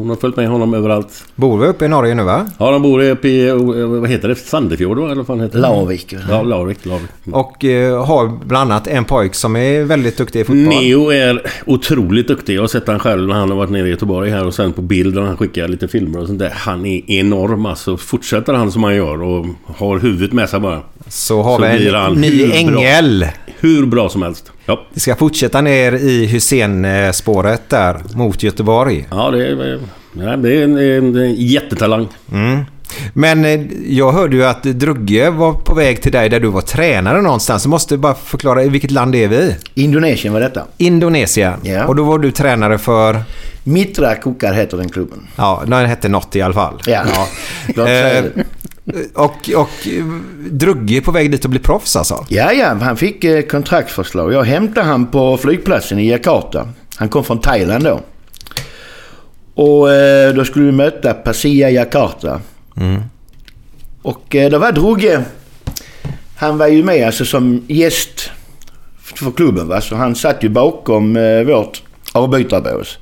Hon har följt med honom överallt. Bor vi uppe i Norge nu va? Ja, de bor uppe i, eh, vad heter det? Sandefjord då? Eller vad fan heter det? Larvik. Ja, Larvik. Larvik. Och eh, har bland annat en pojk som är väldigt duktig i fotboll. Neo är otroligt duktig. Jag har sett han själv när han har varit nere i Göteborg här och sen på bild när han skickar lite filmer och sånt där. Han är enorm alltså. Fortsätter han som han gör och har huvudet med sig bara. Så har Så vi en han ny hur bra. ängel. Hur bra som helst. Ja, Vi ska fortsätta ner i Hussein-spåret där mot Göteborg. ja det, är, nej, det är en, en jättetalang. Men eh, jag hörde ju att Drugge var på väg till dig där du var tränare någonstans. Du måste bara förklara, i vilket land är vi? Indonesien var detta. Indonesien. Ja. Och då var du tränare för... Mitra Kukar heter den klubben. Ja, den hette något i alla fall. Ja. Säga Eh, och, och Drugge är på väg dit och bli proffs alltså? Ja, ja, han fick eh, kontraktförslag. Jag hämtade han på flygplatsen i Jakarta. Han kom från Thailand då. Och eh, då skulle vi möta Pasia Jakarta. Och eh, det var Drugge. Han var ju med alltså som gäst för klubben va. Så han satt ju bakom eh, vårt avbytarbås.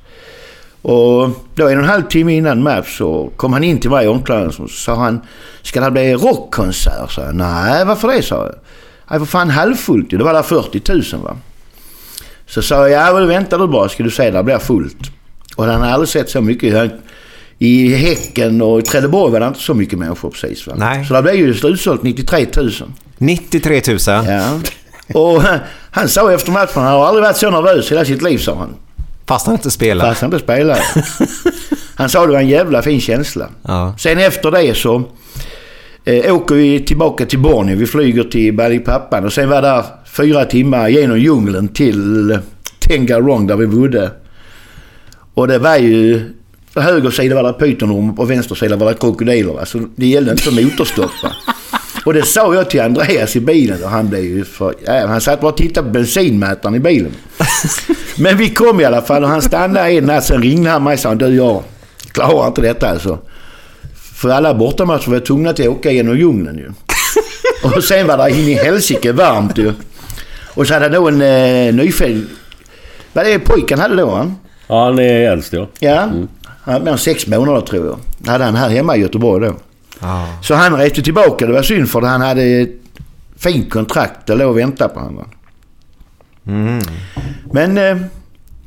Och då en och en halv timme innan match så kom han in till mig i omklädningsrummet och sa han Ska det bli rockkonsert? Jag, Nej, varför det? sa jag. Nej, för fan halvfullt. Det var där 40 000 va. Så sa jag, ja men vänta du bara ska du se, det blir fullt. Och han hade aldrig sett så mycket. Han- I Häcken och i Trelleborg var det inte så mycket människor precis va. Nej. Så det blev ju slutsålt 93 000. 93 000. Ja. Och han sa efter matchen, han har aldrig varit så nervös hela sitt liv sa han. Fast han inte spelar. Fast han inte spelade. Han sa det var en jävla fin känsla. Ja. Sen efter det så eh, åker vi tillbaka till Borneo. Vi flyger till Balikpapan och sen var där fyra timmar genom djungeln till Tengarong där vi bodde. Och det var ju... På höger sida var det pytonorm och på vänster sida var det krokodiler. Så det gällde inte för motorstopp. Och det sa jag till Andreas i bilen och han blev ju för... Ja, han satt bara och tittade på bensinmätaren i bilen. Men vi kom i alla fall och han stannade en natt. Sen ringde han mig och sa du jag klarar inte detta alltså. För alla bortamatcher var jag tvungna till att åka genom djungeln ju. Och sen var det in i helsike varmt ju. Och så hade han då en eh, nyfödd... Vad är det pojken hade då? Han? Ja, han är äldst ja. Ja. Han hade mer än sex månader tror jag. Det hade han här hemma i Göteborg då. Ja. Så han reste tillbaka. Det var synd för han hade ett fint kontrakt. Det låg och väntade på honom. Men eh,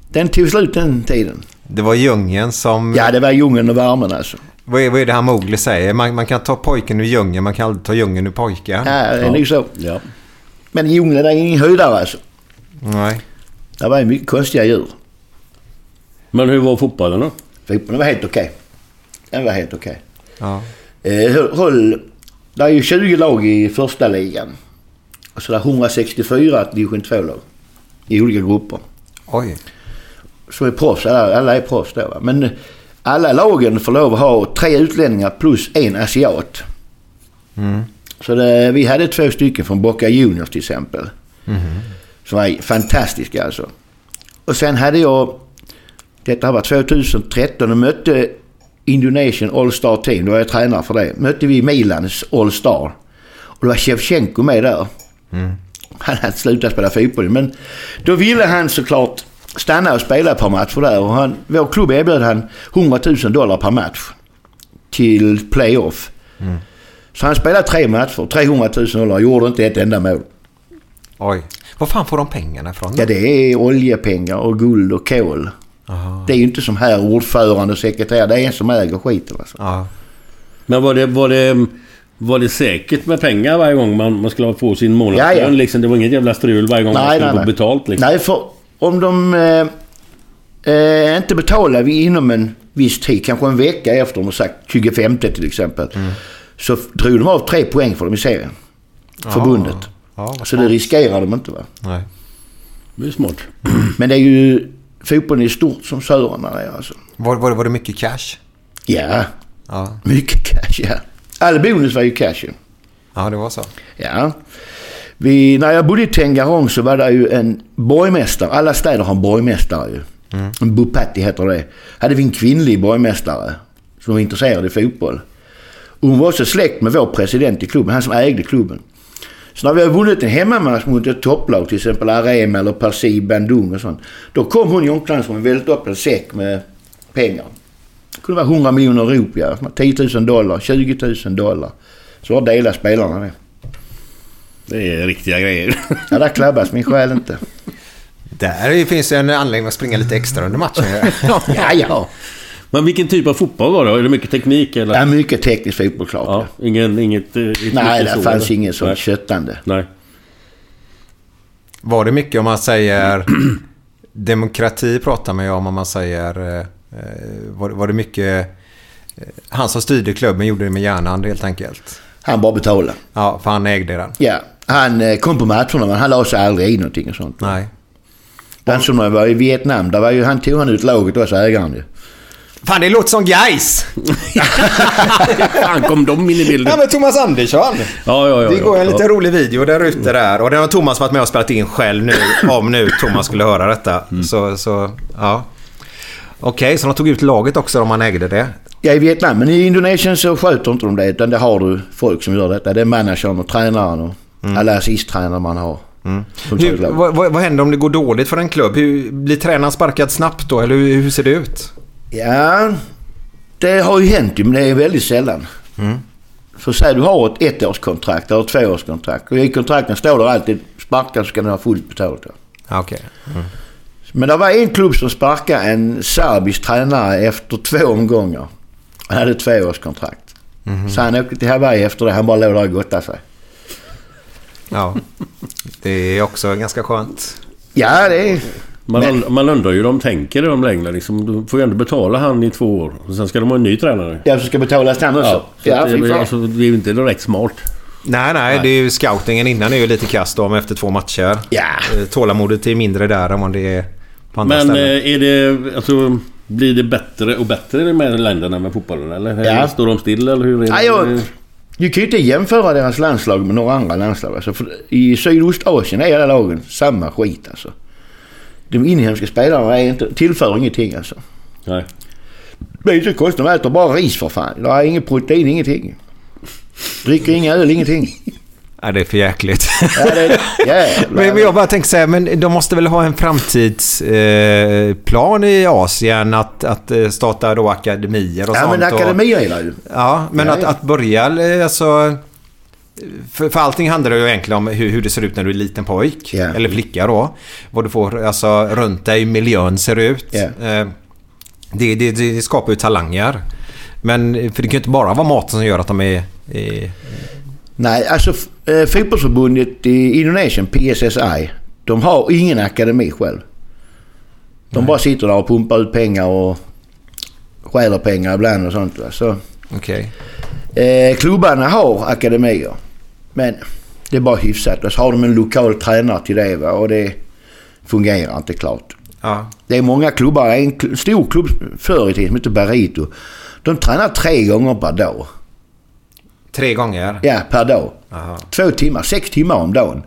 den tog slut den tiden. Det var djungeln som... Ja, det var djungeln och värmen alltså. Vad, är, vad är det han Mowgli säger? Man, man kan ta pojken ur djungeln, man kan aldrig ta djungeln ur pojken. Ja, det är nog så. ja. Men djungeln är ingen höjdare alltså. Nej. Det var ju mycket konstiga djur. Men hur var fotbollen då? Fotbollen var helt okej. Den var helt okej. Ja. Eh, höll- det är ju 20 lag i första ligan. Och så det är 164 division 2-lag. I olika grupper. Oj. Så är proffs, alla, alla är proffs då. va. Men alla lagen får lov att ha tre utlänningar plus en asiat. Så det, vi hade två stycken från Boca Juniors till exempel. Som var fantastiska alltså. Och sen hade jag, detta var 2013, och mötte Indonesian All-Star Team. Då var jag tränare för det. Mötte vi Milans All-Star. Och då var Shevchenko med där. Han hade slutat spela fotboll. Men då ville han såklart stanna och spela ett par matcher där. Och han, vår klubb erbjöd han 100 000 dollar per match. Till playoff. Så han spelade tre matcher, 300 000 dollar. Gjorde inte ett enda mål. Oj. Var fan får de pengarna ifrån? Ja, det är oljepengar och guld och kol. Det är ju inte som här ordförande och sekreterare. Det är en som äger skiten alltså. Men var det, var det, var det säkert med pengar varje gång man, man skulle få sin månadslön? Ja, ja. Liksom, det var inget jävla strul varje gång man Nej, skulle nej, få betalt liksom? Nej, för om de eh, eh, inte betalar vi inom en viss tid, kanske en vecka efter de har sagt 25 till exempel. så drog de av tre poäng för dem i serien. Förbundet. Ja, Så det riskerar de inte va. Nej. Det är smart. Men det är ju fotbollen är stort som Sören är alltså. Var, var, var det mycket cash? Ja, Ja. mycket cash ja. All bonus var ju cash. Ja, det var så. Ja. Vi, när jag bodde i Tengarong så var det ju en borgmästare. Alla städer har en borgmästare ju. En Bupatti heter det. Hade vi en kvinnlig borgmästare som var intresserad i fotboll. Och hon var också släkt med vår president i klubben, han som ägde klubben. Så när vi har vunnit en hemmamatch mot ett topplag, till exempel Arema eller Persi, Bandung och sånt. Då kom hon i omklädningsrummet och välte upp en säck med pengar. Det kunde vara 100 miljoner rupier, 10 000 dollar, 20 000 dollar. Så delat spelarna det. Det är riktiga grejer. Ja, där klabbas min själ inte. Där finns en anledning att springa lite extra under matchen. Ja, ja. Men vilken typ av fotboll var det? Är det mycket teknik eller? Det är mycket teknisk fotboll klart. Ja, ingen, inget... eh, inte Nej, det så, fanns eller? inget sånt Nej. köttande. Nej. Var det mycket om man säger... Demokrati pratar man ju om om man säger... eh, Var, var det mycket... eh, Han som styrde klubben gjorde det med hjärnan helt enkelt. Han bara betalade. Ja, för han ägde den. Ja, han eh, kom på matcherna men han la sig aldrig i någonting och sånt. Nej. Den som var i Vietnam, där var ju, han tog han ut laget också, ägaren ju. Fan, det låter som guys. Fan kom de in i bilden? Ja, men Thomas Andersson. Ja, ja, ja. Det går en ja. liten rolig video där ute där. Och den har Thomas varit med och spelat in själv nu. Om nu Thomas skulle höra detta. Så, så ja. Okej, så de tog ut laget också om man ägde det. Ja, i Vietnam. Men i Indonesien så sköter inte de det. Utan det har du folk som gör detta. Det är managern och tränaren och alla assisttränare man har. Ut Hur, vad, vad händer om det går dåligt för en klubb? Hur, blir tränaren sparkad snabbt då? Eller hur, hur ser det ut? Ja, det har ju hänt men det är väldigt sällan. För säg du har ett ettårskontrakt eller ett tvåårskontrakt. Och i kontrakten står det alltid sparkar så ska du ha fullt betalt. Ja, Okej. Men det var en klubb som sparkade en serbisk tränare efter två omgångar. Han hade ett tvåårskontrakt. Så han åkte till Hawaii efter det. Han bara låg där och gottade sig. Ja. Det är också ganska skönt. Ja, det är... Man, und- man undrar ju hur de tänker i de längderna. Liksom, du får ju ändå betala han i två år. Och sen ska de ha en ny tränare. Jag som ska betalas honom också. så Ja, att fy det, alltså, det är ju inte direkt smart. Nej, nej, det är ju scoutingen innan är ju lite kast om efter två matcher. Ja. Eh, Tålamodet är mindre där än vad det är på andra Men ställen. eh, är det... Alltså, blir det bättre och bättre i de här länderna med fotbollen? Eller Ja. står de still eller hur är det? Ja, jag, du kan ju inte jämföra deras landslag med några andra landslag. Alltså, för I Sydostasien är alla lagen samma skit alltså. De inhemska spelarna är inte, tillför ingenting alltså. Nej. Det är inte konstigt, de äter bara ris för fan. Det är inget protein, ingenting. Dricker inga öl, ingenting. Ja, det är för jäkligt. Ja, det, jävlar. men, men jag bara tänker så här, men de måste väl ha en framtidsplan eh, i Asien att, att eh, starta då akademier och Ja, sånt. men och, akademier är det ju. Ja, men Ja, att, ja. att börja alltså... För, för allting handlar ju egentligen om hur, hur det ser ut när du är liten pojk. Ja. Eller flicka då. Vad du får alltså runt dig, miljön ser ut. Ja. Eh, det, det, det skapar ju talanger. Men för det kan ju inte bara vara maten som gör att de är... är Nej, alltså eh, fotbollsförbundet i Indonesien, PSSI, de har ingen akademi själv. De bara sitter där och pumpar ut pengar och stjäler pengar ibland och sånt. Va? Så, Okej. Eh, klubbarna har akademier. Men det är bara hyfsat. Och så har de en lokal tränare till det va? och det fungerar inte klart. Ja. Det är många klubbar. En stor klubb förr i tiden som heter Barito. De tränar tre gånger per dag. Tre gånger? Ja, per dag. Aha. Två timmar, sex timmar om dagen.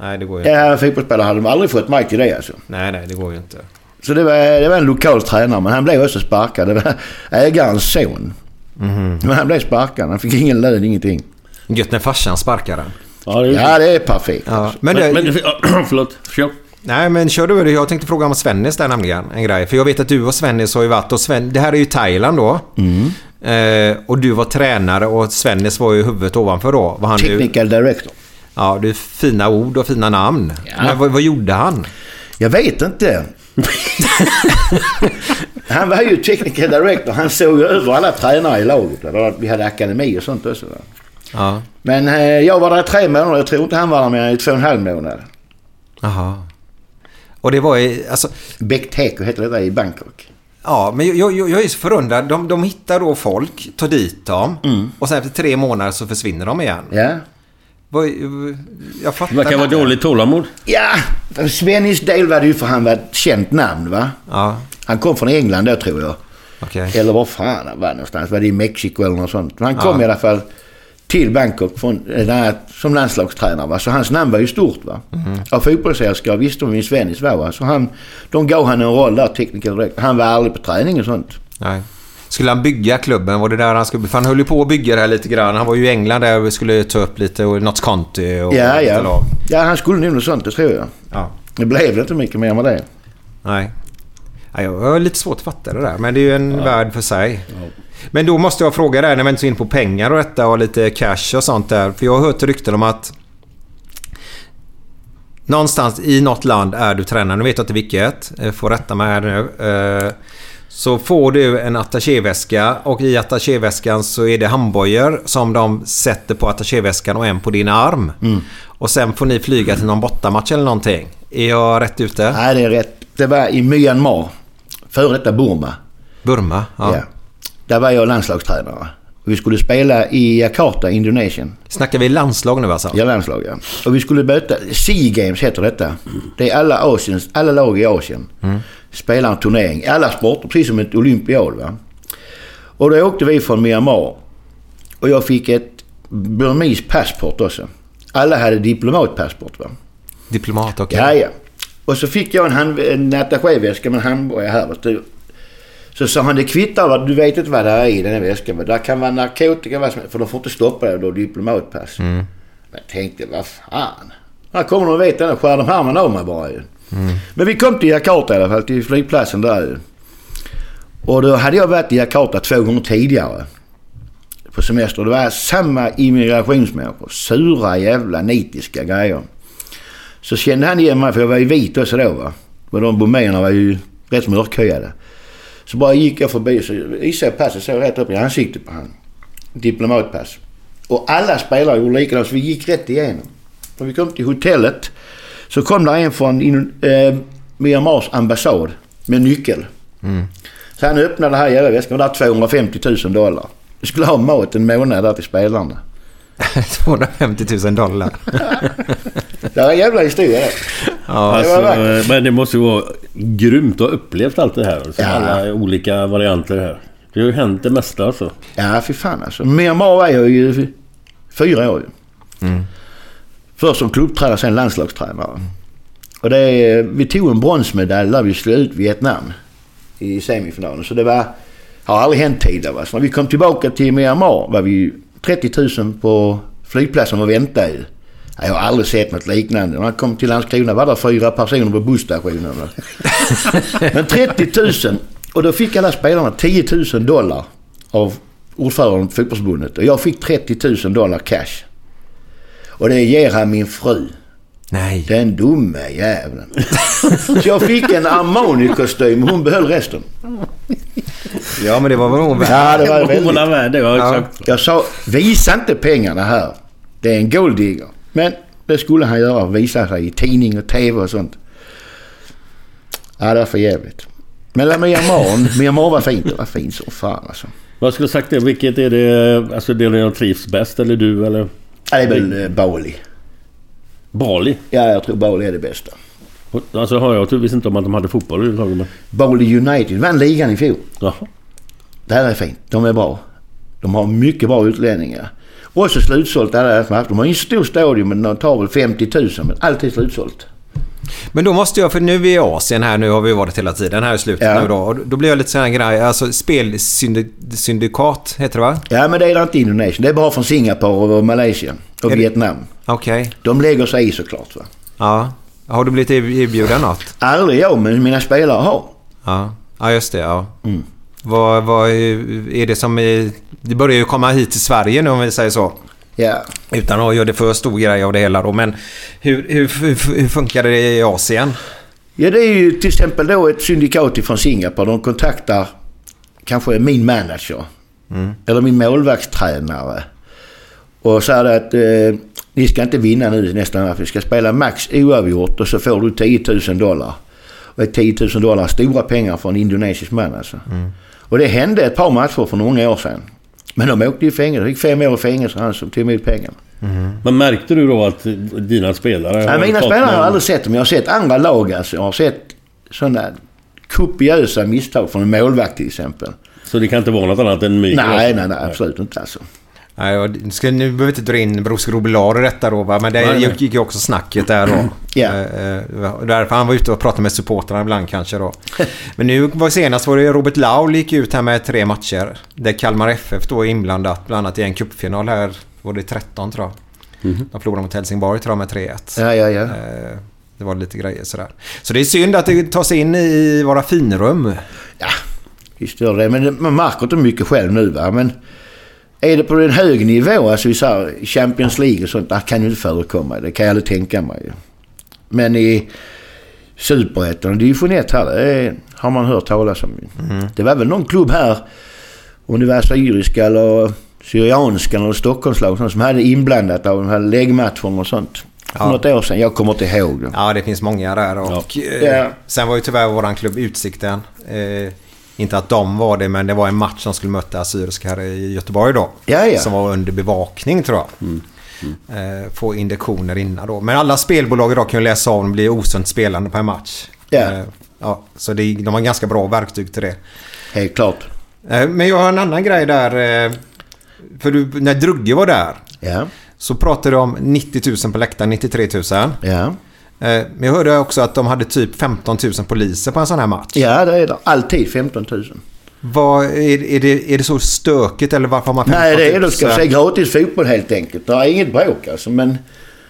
Nej, det går ju inte. Ja, fotbollsspelare hade de aldrig fått mig till det alltså. Nej, nej, det går ju inte. Så det var, det var en lokal tränare men han blev också sparkad. Det var ägarens son. Men han blev sparkad. Han fick ingen lön, ingenting. Gött när farsan sparkar den. Ja, det är Ja, det är perfekt. Ja. Men, Men, det, men, förlåt. Kör. Nej, men kör du. Jag tänkte fråga om Svennis där nämligen. En grej. För jag vet att du och Svennis har ju varit... Och Sven, det här är ju Thailand då. Eh, och du var tränare och Svennis var ju huvudet ovanför då. Var han Technical director. ja, det är fina ord och fina namn. Men vad, vad gjorde han? Jag vet inte. han var ju technical director. Han såg ju över alla tränare i laget. Vi hade akademi och sånt också. Ja. Men eh, jag var där i tre månader. Jag tror inte han var där mer än i två och en halv månad. Jaha. Och det var ju... Alltså, Beck Teko heter det där i Bangkok. Ja, men jag, jag, jag är så förundrad. De, de hittar då folk, tar dit dem och sen efter tre månader så försvinner de igen. Ja. Vad- Jag fattar Det verkar vara dåligt tålamod. Ja, för Svennis del var det ju för han var ett känt namn va. Ja, Han kom från England då tror jag. okej. Eller var fan han var någonstans. Var det i Mexiko eller något sånt. Men han kom Ja. i alla fall till Bangkok från, eh, där, som landslagstränare. Va? Så hans namn var ju stort. Va? Mhm. Av fotbollsälskare visste de vem Svennis var. Va? Så han, de gav han en roll där, tekniker direkt. Han var aldrig på träning och sånt. Nej. Skulle han bygga klubben? Var det där han skulle... För han höll ju på att bygga det här lite grann. Han var ju i England där och skulle ta upp lite och Notts County och Ja, ja. lag. Ja, han skulle nog något sånt, det tror jag. Ja. Det blev inte mycket mer med det. Nej. Ja, jag har lite svårt att fatta det där, men det är ju en värld för sig. Men då måste jag fråga dig, när vi inte är in på pengar och detta och lite cash och sånt där. För jag har hört rykten om att någonstans i något land är du tränare. Nu vet jag inte vilket. Jag får rätta mig här nu. Så får du en attachéväska och i attachéväskan så är det handbojor som de sätter på attachéväskan och en på din arm. Och sen får ni flyga till någon bortamatch eller någonting. Är jag rätt ute? Nej, det är rätt. Det var i Myanmar. Före detta Burma. Burma? Ja. Ja. Där var jag landslagstränare. Vi skulle spela i Jakarta, Indonesien. Snackar vi landslag nu alltså? Ja, landslag ja. Och vi skulle möta... Sea Games heter detta. Det är alla, Asiens, alla lag i Asien. Spelar en turnering. i Alla sporter, precis som ett olympiad va. Och då åkte vi från Myanmar. Och jag fick ett burmesiskt passport också. Alla hade diplomatpassport va. Diplomat, okej. Ja, ja. Och så fick jag en, hand, en attachéväska med en handboja här. Vet du. Så sa han, det kvittar du vet inte vad det är i den här väskan. Men där kan vara narkotika, vad som helst, för de får inte stoppa det då, diplomatpass. Men jag tänkte, vad fan. Här kommer de och vet det, skär de armen av mig bara ju. Men vi kom till Jakarta i alla fall, till flygplatsen där ju. Och då hade jag varit i Jakarta två gånger tidigare. På semester. Det var samma immigrationsmänniskor. Sura jävla nitiska grejer. Så kände han igen mig, för jag var ju vit också då va. Men de burmenerna var ju rätt mörkhyade. Så bara gick jag förbi så visade jag passet så rätt upp i ansiktet på han. Diplomatpass. Och alla spelare gjorde likadant så vi gick rätt igenom. När vi kom till hotellet så kom där en från in- eh, Myanmars ambassad med nyckel. Så han öppnade den här jävla väskan och där 250 000 dollar. Vi skulle ha mat en månad där till spelarna. 250 000 dollar. Det var en jävla historia det. Ja. Det Alltså, vackert. men det måste ju vara grymt att ha upplevt allt det här. Så Ja. Alla olika varianter här. Det har ju hänt det mesta alltså. Ja, fy fan alltså. Myanmar var jag ju fyra år ju. Först som klubbtränare, sen landslagstränare. Och det, vi tog en bronsmedalj där vi slog ut Vietnam i semifinalen. Så det var, har aldrig hänt tidigare. Va? Så när vi kom tillbaka till Myanmar var vi 30 000 på flygplatsen och väntade Jag har aldrig sett något liknande. När jag kom till Landskrona var det fyra personer på busstationen. Men 30 000. Och då fick alla spelarna 10 000 dollar av ordföranden för fotbollsförbundet. Och jag fick 30 000 dollar cash. Och det ger han min fru. Nej. Den dumme jäveln. Så jag fick en Armani-kostym hon behöll resten. Ja, men det var väl hon värd. Ja, det var Hon väldigt... är värd det, ja, Ja. exakt. Jag sa, visa inte pengarna här. Det är en golddigger. Men det skulle han göra. Visa sig i tidning och tv och sånt. Ja, det var för jävligt. Men Myanmar, Myanmar var fint. Det var fint som fan alltså. Vad skulle du sagt det? Vilket är det, alltså det jag trivs bäst? Eller du eller det är väl eh, Bali. Bali? Ja, jag tror Bali är det bästa. Alltså har jag visste inte om att de hade fotboll överhuvudtaget. Men... Bali United vann ligan i fjol. Jaha. Det här är fint. De är bra. De har mycket bra utlänningar. Och så slutsålt alla deras matcher. De har en stor stadion men de tar väl 50 000 men alltid slutsålt. Men då måste jag, för nu är vi i Asien här, nu har vi varit hela tiden här i slutet Ja. nu då. Och då blir jag lite sån här grej, alltså spelsyndikat heter det va? Ja men det är det inte i Indonesien. Det är bara från Singapore och Malaysia och Är Vietnam. Okej. De lägger sig i såklart va. Ja. Har du blivit erbjuden något? Aldrig jag men mina spelare har. Ja. Ja, just det. Ja. Vad, vad är är det som... Är, det börjar ju komma hit till Sverige nu om vi säger så. Ja. Utan att göra det för stor grej av det hela då. Men hur, hur, hur, hur funkar det i Asien? Ja det är ju till exempel då ett syndikat från Singapore. De kontaktar kanske min manager. Eller min målvaktstränare. Och säger att eh, ni ska inte vinna nu nästa match. Vi ska spela max oavgjort och så får du 10 000 dollar. Och ett 10 000 dollar, stora pengar för en indonesisk man alltså. Och det hände ett par matcher för några år sedan. Men de åkte i fängelse. De fick fem år i fängelse han som tog emot pengarna. Men märkte du då att dina spelare... Har mina spelare har jag aldrig sett dem. Jag har sett andra lag alltså. Jag har sett sådana kopiösa misstag från en målvakt till exempel. Så det kan inte vara något annat än mygel? Nej, nej, nej, absolut inte alltså. Nej, ska, nu behöver vi inte dra in Brosko Robelar i detta då va? Men det Nej, gick ju också snacket där då. Ja. Eh, eh, därför han var ute och pratade med supportrarna ibland kanske då. Men nu var senast var det Robert Laul gick ut här med tre matcher. Där Kalmar FF då är inblandat bland annat i en cupfinal här. Var det 13 tror jag. De förlorade mot Helsingborg tror jag med 3-1. Ja, ja, ja. Eh, Det var lite grejer sådär. Så det är synd att det tar sig in i våra finrum. Ja, visst gör det. Men man märker inte mycket själv nu va. Men är det på en hög nivå, alltså så Champions League och sånt, det kan ju inte förekomma. Det kan jag aldrig tänka mig. Men i Superettan och division 1 här, det är, har man hört talas om. Det var väl någon klubb här, om det var Assyriska eller Syrianska eller Stockholmslag som hade inblandat av de här läggmatcherna och sånt. För Ja. något år sedan. Jag kommer inte ihåg det. Ja, det finns många där. Och, eh, Ja. Sen var ju tyvärr våran klubb Utsikten. Eh, inte att de var det, men det var en match som skulle möta Assyriska här i Göteborg då. Ja, ja. Som var under bevakning tror jag. Eh, få indikationer innan då. Men alla spelbolag idag kan ju läsa av om det blir osunt spelande på en match. Eh, ja, så det, de har ganska bra verktyg till det. Helt klart. Eh, men jag har en annan grej där. Eh, för du, när Drugge var där Ja, så pratade du om 90 000 på läktaren, 93 000. ja. Eh, Men jag hörde också att de hade typ 15 000 poliser på en sån här match. Ja, det är det. Alltid 15 000. Vad, är, är, det, är det så stökigt eller varför har man 15 000? Nej, det är, då ska säga gratis fotboll helt enkelt. Det är inget bråk alltså. Men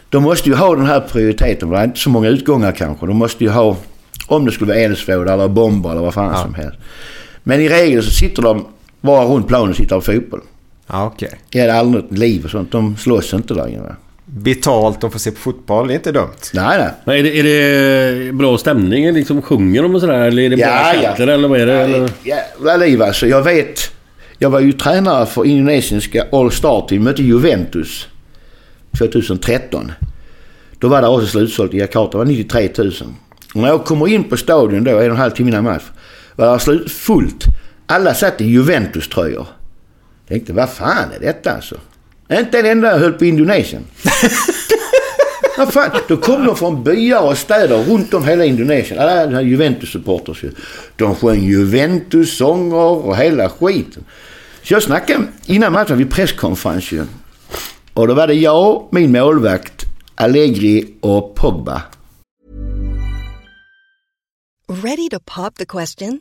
de måste ju ha den här prioriteten. Det är inte så många utgångar kanske. De måste ju ha, om det skulle vara eldsvåda eller bomber eller vad fan Ja. som helst. Men i regel så sitter de bara runt planen och tittar på fotboll. Ja, okej. Det är aldrig något liv och sånt. De slåss inte längre. va? Betalt och få se på fotboll, det är inte dumt. Nej, nej. Men är, det, är det bra stämning? Liksom sjunger de och sådär? Eller är det bara Ja, ja. chanter eller vad är det? Eller? Jävla liv alltså. Jag vet. Jag var ju tränare för indonesiska All Star Team. Mötte Juventus 2013. Då var det också slutsålt i Jakarta. Det var 93 000. Och när jag kommer in på stadion då, en och en halv timme innan match, var det slut, fullt. Alla satt i Juventus-tröjor. Tänkte, vad fan är detta alltså? Inte en enda höll på Indonesien. Vad fan, då kom de från byar och städer runt om hela Indonesien. Alla de här Juventus-supporters ju. De sjöng Juventus-sånger och hela skiten. Så jag snackade innan matchen vid presskonferens ju. Och då var det jag, min målvakt, Allegri och Pogba. Ready to pop the question?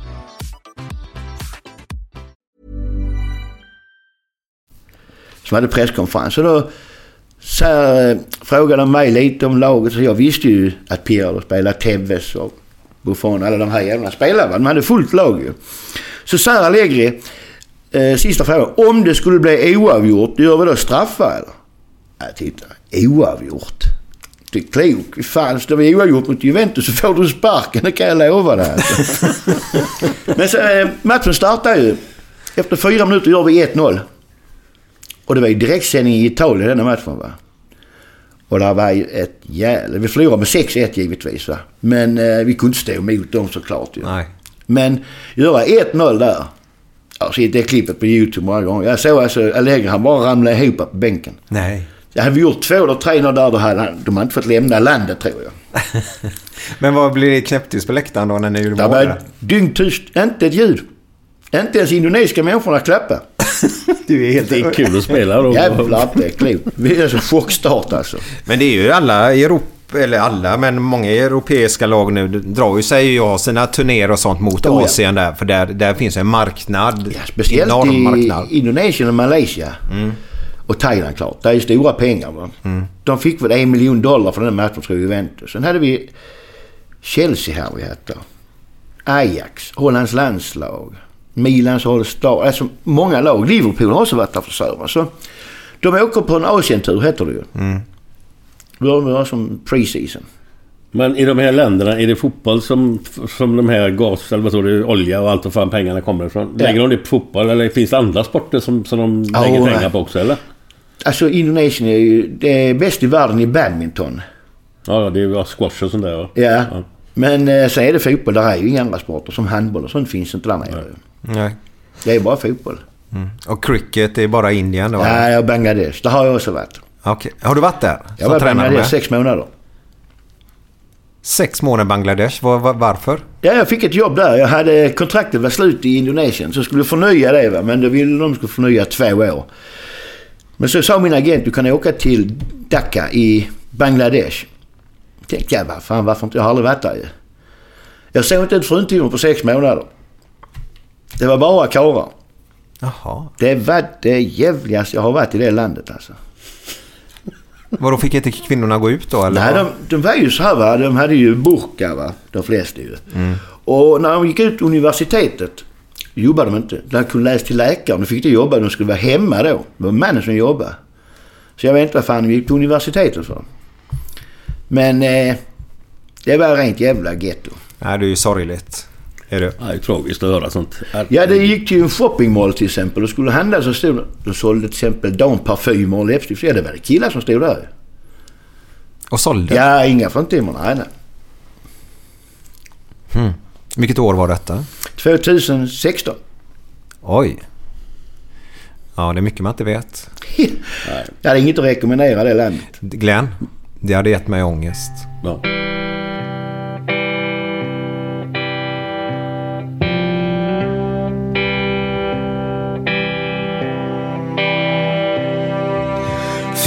Som hade presskonferens. Och då så här, eh, frågade de mig lite om laget. Så jag visste ju att Pirlo spelade, Tevez och Buffon. Alla de här jävlarna spelade. De hade fullt lag ju. Så sa Allegri, eh, sista frågan. Om det skulle bli oavgjort, gör vi då straffar eller? Jag tittade. Oavgjort? Det är klok. Fan, står vi oavgjort mot Juventus så får du sparken. Det kan jag lova dig. Alltså. Men så, eh, matchen startar ju. Efter fyra minuter gör vi 1-0. Och det var ju direktsändning i Italien denna matchen va. Och det var ju ett jävla... Vi förlorade med 6-1 givetvis va. Men eh, vi kunde inte stå emot dem såklart ju. Nej. Men göra 1-0 där. Alltså det klippet på YouTube många gånger. Jag såg alltså Allegri han bara ramlade ihop på bänken. Nej. Jag hade vi gjort två eller tre där, då hade han, de hade inte fått lämna landet tror jag. Men vad blir det knäpptyst på läktaren då när ni gjorde Det mål? var där? dyngtyst. Inte ett ljud. Inte ens indonesiska människorna klappade. Du är helt... Det är kul att spela då. Jävlar det är klokt. Vi är så chockstart alltså. Men det är ju alla i Europa, eller alla, men många europeiska lag nu drar ju sig och har sina turnéer och sånt mot ja. Asien där. För där, där finns en marknad. Ja, speciellt enorm i marknad. Indonesien och Malaysia. Och Thailand klart. Det är ju stora pengar va. Mm. De fick väl en miljon dollar för den här matchen tror jag Juventus. Sen hade vi Chelsea här vi hette. Ajax, Hollands landslag, Milans All-Star. Alltså många lag. Liverpool har också varit där för sören. Så de åker på en Asientur heter det ju. Mm. De var som pre-season. Men i de här länderna, är det fotboll som, som de här gas, eller vad tror du, olja och allt vad fan pengarna kommer ifrån? Ja. Lägger de det på fotboll eller finns det andra sporter som, som de Ja, lägger pengar på också eller? Alltså Indonesien är ju det är bäst i världen i badminton. Ja, det är ju squash och sånt där va? Ja. Men eh, sen är det fotboll. Där är ju inga andra sporter. Som handboll och sånt finns inte där nere. Nej. Det är bara fotboll. Och cricket är bara Indien då? Ja, och Bangladesh. Där har jag också varit. Okej. Har du varit där? Jag var i Bangladesh sex månader. Sex månader i Bangladesh. Var, var, varför? Ja, jag fick ett jobb där. Jag hade kontraktet var slut i Indonesien. Så jag skulle förnya det va. Men då ville de skulle förnya två år. Men så sa min agent du kan åka till Dhaka i Bangladesh. Tänkte jag, vad fan varför inte? Jag har aldrig varit där ju. Jag såg inte ett fruntimmer på sex månader. Det var bara karlar. Jaha. Det var det jävligaste jag har varit i det landet alltså. Vadå, fick inte kvinnorna gå ut då? Eller? Nej, de, de var ju så här va. De hade ju burka va. De flesta ju. Och när de gick ut universitetet jobbade de inte. De kunde läsa till läkare. De fick inte jobba. De skulle vara hemma då. Det var mannen som jobbade. Så jag vet inte vad fan de gick på universitetet för. Men eh, det var rent jävla getto. Nej, det är ju sorgligt. Är det? Ja, det är tragiskt att höra sånt. Ja, det gick till en shoppingmall till exempel och skulle handla så stod det- de sålde till exempel damparfymer och läppstift. Ja, det var det killar som stod där. Och sålde? Ja, inga fruntimmer. Nej, nej. Vilket år var detta? 2016. Oj. Ja, det är mycket man inte vet. Jag hade inget att rekommendera det landet. Glenn, det hade gett mig ångest. Ja.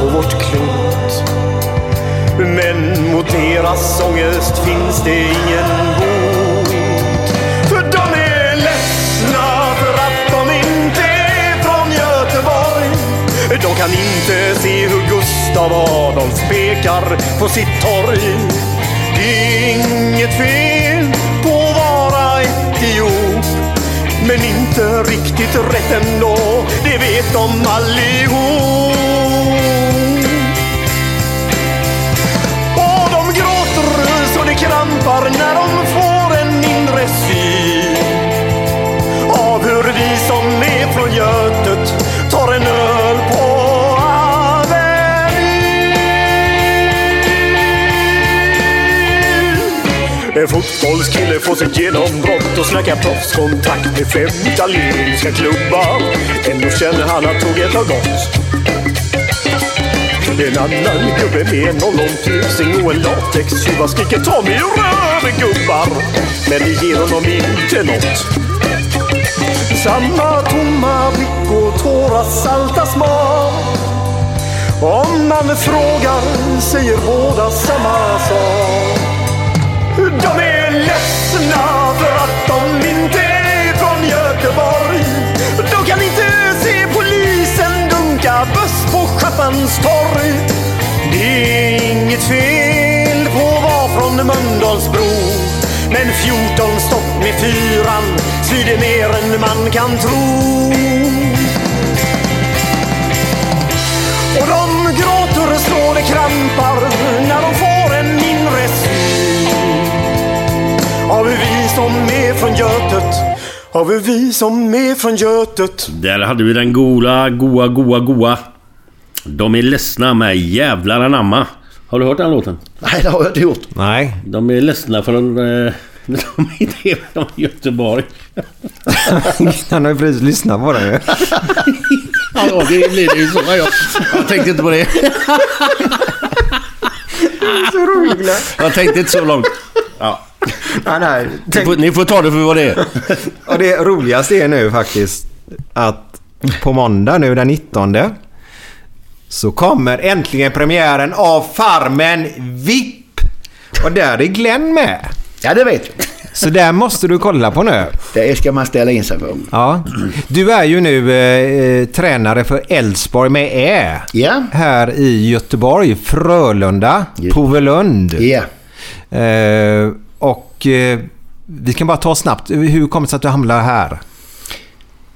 på vårt klot. Men mot deras ångest finns det ingen bot. För de är ledsna för att de inte är från Göteborg. De kan inte se hur Gustav Adolf pekar på sitt torg. Det är inget fel på att vara etiop. Men inte riktigt rätt ändå, det vet de allihop. Krampar när de får en inre syn av hur vi som är från Götet tar en öl på Avenyn. En fotbollskille får sitt genombrott och snackar proffskontakt med fem italienska klubbar. Ändå känner han att tåget har gått. En annan gubbe med en ollontusing och en latextjuva skriker ta mig ur gubbar. Men det ger honom inte något. Samma tomma blick och tårar salta smak. Om man frågar säger båda samma sak. De är ledsna för att de inte är från Göteborg. De kan inte på Schappans torg. Det är inget fel på att vara från Mölndalsbro. Men 14 stopp med fyran svider mer än man kan tro. Och de gråter och slår det krampar när de får en mindre syn. Har vi vi som är från Götet? Har vi vi som är från Götet? Där hade vi den goda, goa, goa, goa. De är ledsna med jävlar anamma. Har du hört den låten? Nej, det har jag inte gjort. Nej. De är ledsna för att eh, de inte är från Göteborg. Han har ju precis lyssnat på den ju. Ja, det blir det ju så. Jag, jag tänkte inte på det. Så roligt. Jag tänkte inte så långt. Ja. Nej, nej. Ni, får, ni får ta det för vad det är. Och det roligaste är nu faktiskt att på måndag nu den 19 så kommer äntligen premiären av Farmen VIP. Och där är Glenn med. Ja, det vet jag. Så där måste du kolla på nu. Det ska man ställa in sig på. Ja. Du är ju nu eh, tränare för Elfsborg med Ä. Ja. Här i Göteborg. Frölunda. Just. Povelund. Ja. Eh, och eh, vi kan bara ta snabbt. Hur kommer det sig att du hamnar här?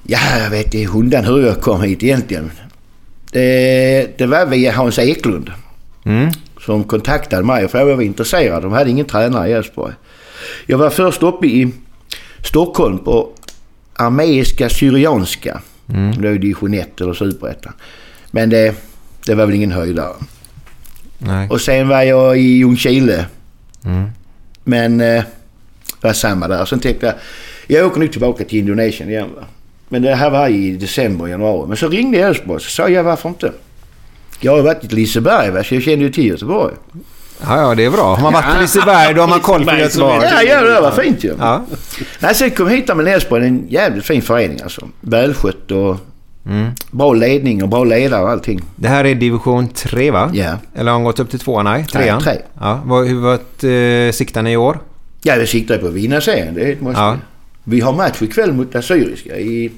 Ja, jag vet inte hundan hur jag kom hit egentligen. Det, det var via Hans Eklund Mm. som kontaktade mig och frågade om jag var intresserad. De hade ingen tränare i Elfsborg. Jag var först uppe i Stockholm på armeiska syrianska. Mm. Det är division 1 eller superettan. Men det, det var väl ingen höjdare. Nej. Och sen var jag i Ljungskile. Mm. Men eh, det var samma där. Sen tänkte jag, jag åker nu tillbaka till Indonesien igen va. Men det här var i december, januari. Men så ringde Elfsborg så sa jag varför inte. Jag har ju varit i Liseberg va, så jag kände ju till Göteborg. Ja, ja, det är bra. Har man varit på Liseberg då har man koll på Göteborg. Ja, ja det var fint ju. Ja. Nej, sen kom jag hit med Elfsborg. En jävligt fin förening alltså. Välskött och Mm. bra ledning och bra ledare och allting. Det här är division 3 va? Ja. Eller har han gått upp till tvåan? Nej, trean. tre. Ja. Hur vart eh, siktar ni i år? Ja, vi siktar på att vinna serien. Det måste Ja. Vi. Har match ikväll mot Assyriska i...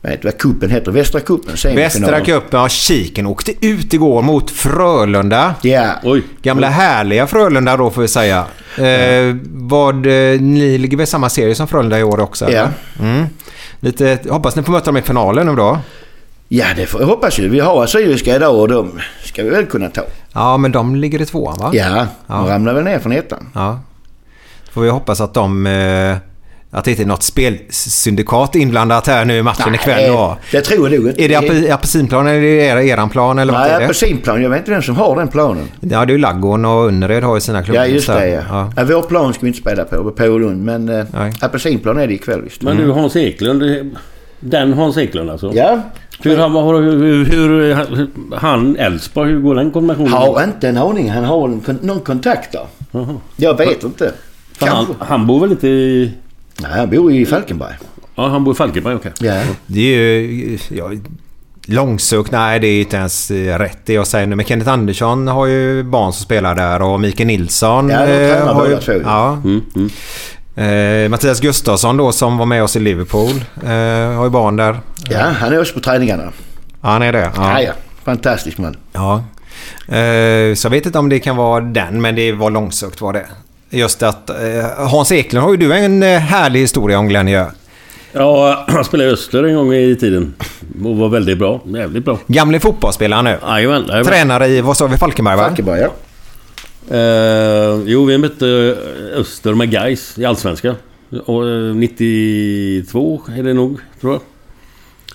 Vad heter vad cupen heter? Västra cupen. Västra cupen. Ja, Kiken åkte ut igår mot Frölunda. Ja. Oj. Gamla härliga Frölunda då får vi säga. Eh, vad, eh, ni ligger väl i samma serie som Frölunda i år också? Ja. Mm. Lite, hoppas ni får möta dem i finalen nu då. Ja, det får jag hoppas ju. Vi har Assyriska idag och de ska vi väl kunna ta. Ja, men de ligger i tvåan va? Ja, Ja. de ramlar väl ner från ettan. Ja. Får vi hoppas att de... Eh, att det inte är något spelsyndikat inblandat här nu i matchen ikväll då. det tror jag nog inte. Är det ape- apelsinplan eller är det eran plan eller vad Nej, är det? apelsinplan. Jag vet inte vem som har den planen. Ja, det är ju Laggon och Önnered har ju sina klubbar. Ja, just det ja. ja. ja. Vår plan ska vi inte spela på, på Lund. Men eh, Nej. apelsinplan är det ikväll visst. Men du Hans Eklund. Den Hans Eklund alltså? Ja. Hur, han- hur, hur, hur, han Elfsborg, hur går den kombinationen? Har inte en aning. Han har en, någon kontakt där. Jaha. Jag vet inte. Han, han bor väl inte i... Nej, han bor i Falkenberg. Ja, han bor i Falkenberg, okej. Ja. Det är ju... Ja, långsökt, nej det är inte ens eh, rätt det jag säger nu. Men Kenneth Andersson har ju barn som spelar där och Mikael Nilsson... Ja, de eh, tränar har ju, båda två ju. ja. Mm, mm. Eh, Mattias Gustafsson då som var med oss i Liverpool. Eh, har ju barn där. ja, han är också på träningarna. Ja, han är det? Ja, ja. Fantastisk man. Ja. Eh, så jag vet inte om det kan vara den, men det var långsökt var det. Just att eh, Hans Eklund har ju du en eh, härlig historia om Glenn Jö. Ja, han spelade i Öster en gång i tiden. Och var väldigt bra. Jävligt bra. Gamle fotbollsspelare nu. Jajamän. Tränare i, vad sa vi, Falkenberg va? Falkenberg, ja. Eh, jo, vi mötte Öster med Gais i Allsvenskan. Och, eh, 92 är det nog, tror jag.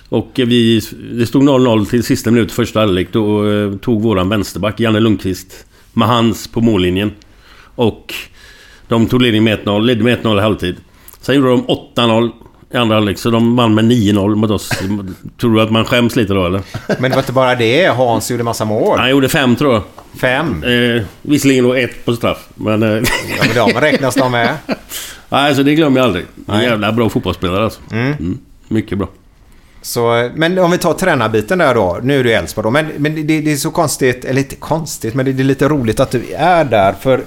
Och vi, det stod 0-0 till sista minut första halvlek. Då eh, tog våran vänsterback, Janne Lundqvist, med hans på mållinjen. Och De tog ledning med 1-0, ledde med 1-0 i halvtid. Sen gjorde de 8-0 i andra halvlek, så de vann med 9-0 mot oss. Tror du att man skäms lite då eller? Men det var inte bara det. Hans gjorde massa mål. Han gjorde fem tror jag. Fem. Eh, visserligen då ett på straff, men... Eh, Ja, men de räknas de med. nej, så det glömmer jag aldrig. En jävla bra fotbollsspelare alltså. Mm. Mycket bra. Så, men om vi tar tränarbiten där då. Nu är du i Elfsborg då. Men, men det, det är så konstigt, eller inte konstigt, men det, det är lite roligt att du är där. För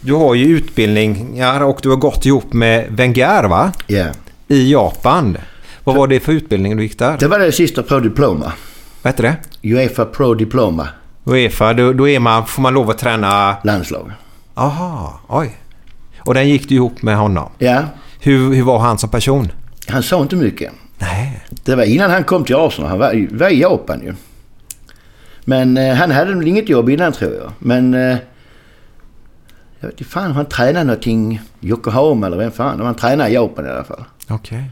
du har ju utbildningar och du har gått ihop med Wenger va? Ja. I Japan. Vad var det för utbildning du gick där? Det var det sista Pro Diploma. Vad heter det? Uefa Pro Diploma. Uefa, då, då är man, får man lov att träna... Landslag. Aha, oj. Och den gick du ihop med honom. Ja. Hur, hur var han som person? Han sa inte mycket. Nej. Det var innan han kom till Arsenal. Han var, var i Japan ju. Men eh, han hade väl inget jobb innan tror jag. Men... Eh, jag vet inte fan om han tränade någonting. Yokohama eller vem fan. Om han tränade i Japan i alla fall. Okej.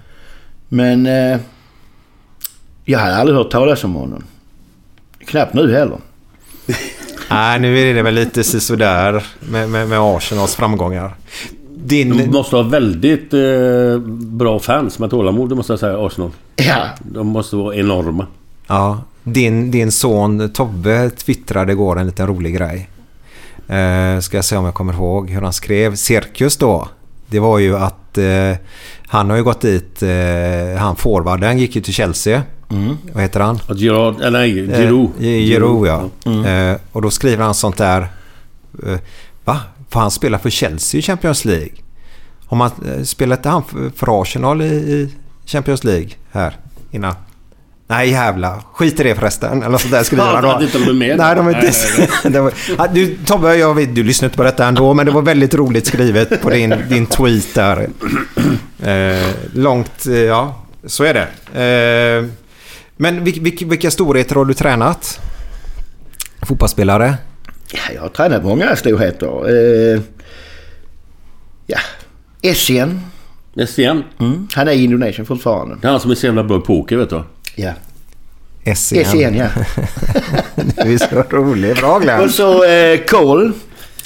Men... Eh, jag hade aldrig hört talas om honom. Knappt nu heller. Nej, nu är det väl lite sisådär med, med, med Arsenals framgångar. De Din... måste ha väldigt eh, bra fans med tålamod, det måste jag säga, Arsenal. Ja. De måste vara enorma. Ja, din, din son Tobbe twittrade igår en liten rolig grej. Eh, ska jag se om jag kommer ihåg hur han skrev. Cirkus då. Det var ju att eh, han har ju gått dit, eh, han forwarden gick ju till Chelsea. Vad heter han? Gerard, eller nej, Giroud. Eh, Giroud ja. Eh, och då skriver han sånt där. Eh, va? Får han spela för Chelsea i Champions League? Har man eh, spelat inte han för, för Arsenal i, i Champions League här innan? Nej jävla Skit i det förresten. Eller sånt där skriver Ja, han då. att inte de med. Nej, de är inte... Nej, var, ja, du Tobbe, jag vet, du lyssnade inte på detta ändå, men det var väldigt roligt skrivet på din, din tweet där. Eh, långt, eh, ja, så är det. Eh, men vil, vil, vilka storheter har du tränat? Fotbollsspelare? Ja, jag har tränat många storheter. Eh, ja. Essien. Essien. Mm. Han är i Indonesien fortfarande. Det är han som är så jävla bra i poker, vet du. Ja. Essien. Essien, ja. du är så rolig. Bra Och Glenn. så eh, Cole.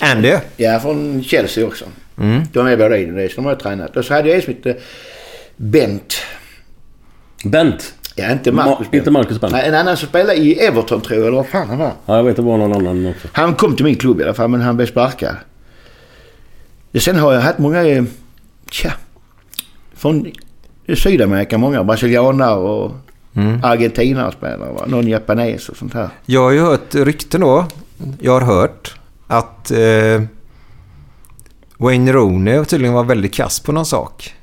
Andy? Ja, från Chelsea också. Mm. De är båda i Indonesien. De har jag tränat. Och så hade jag en som hette Bent. Bent. Ja, inte Marcus Ma- inte Marcus Bent. Nej, en annan som spelar i Everton tror jag, eller vad fan han var. Ja, jag vet det var någon annan också. Han kom till min klubb i alla fall, men han blev sparkad. Sen har jag haft många, eh, tja, från Sydamerika många. Brasilianare och Mm. argentinare spelare. Va? Någon japanes och sånt här. Jag har ju hört rykten då. Jag har hört att eh, Wayne Rooney tydligen var väldigt kass på någon sak.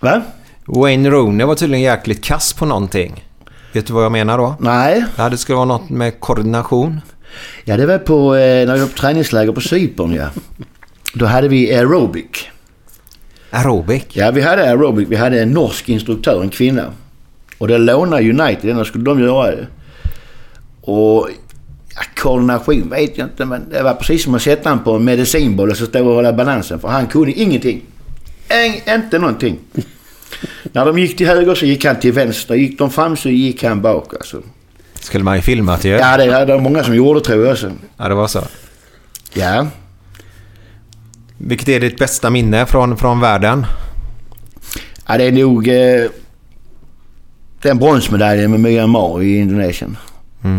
Va? Wayne Rooney var tydligen jäkligt kass på någonting. Vet du vad jag menar då? Nej. Ja, det skulle vara något med koordination. Ja, det var på, eh, när vi var på träningsläger på Cypern ja. Då hade vi aerobic. Aerobic. Ja, vi hade aerobic. Vi hade en norsk instruktör, en kvinna. Och det lånade United, denna skulle de göra ju. Och ja, koordination vet jag inte, men det var precis som att sätta honom på en medicinboll och så stå och hålla balansen. För han kunde ingenting. Ing, inte någonting. När de gick till höger så gick han till vänster. Gick de fram så gick han bak alltså. Skulle man ju filmat ju. Ja, det är det många som gjorde tror jag också. Ja, det var så. Ja. Vilket är ditt bästa minne från, från världen? Ja, det är nog eh, den bronsmedaljen med Myanmar i Indonesien.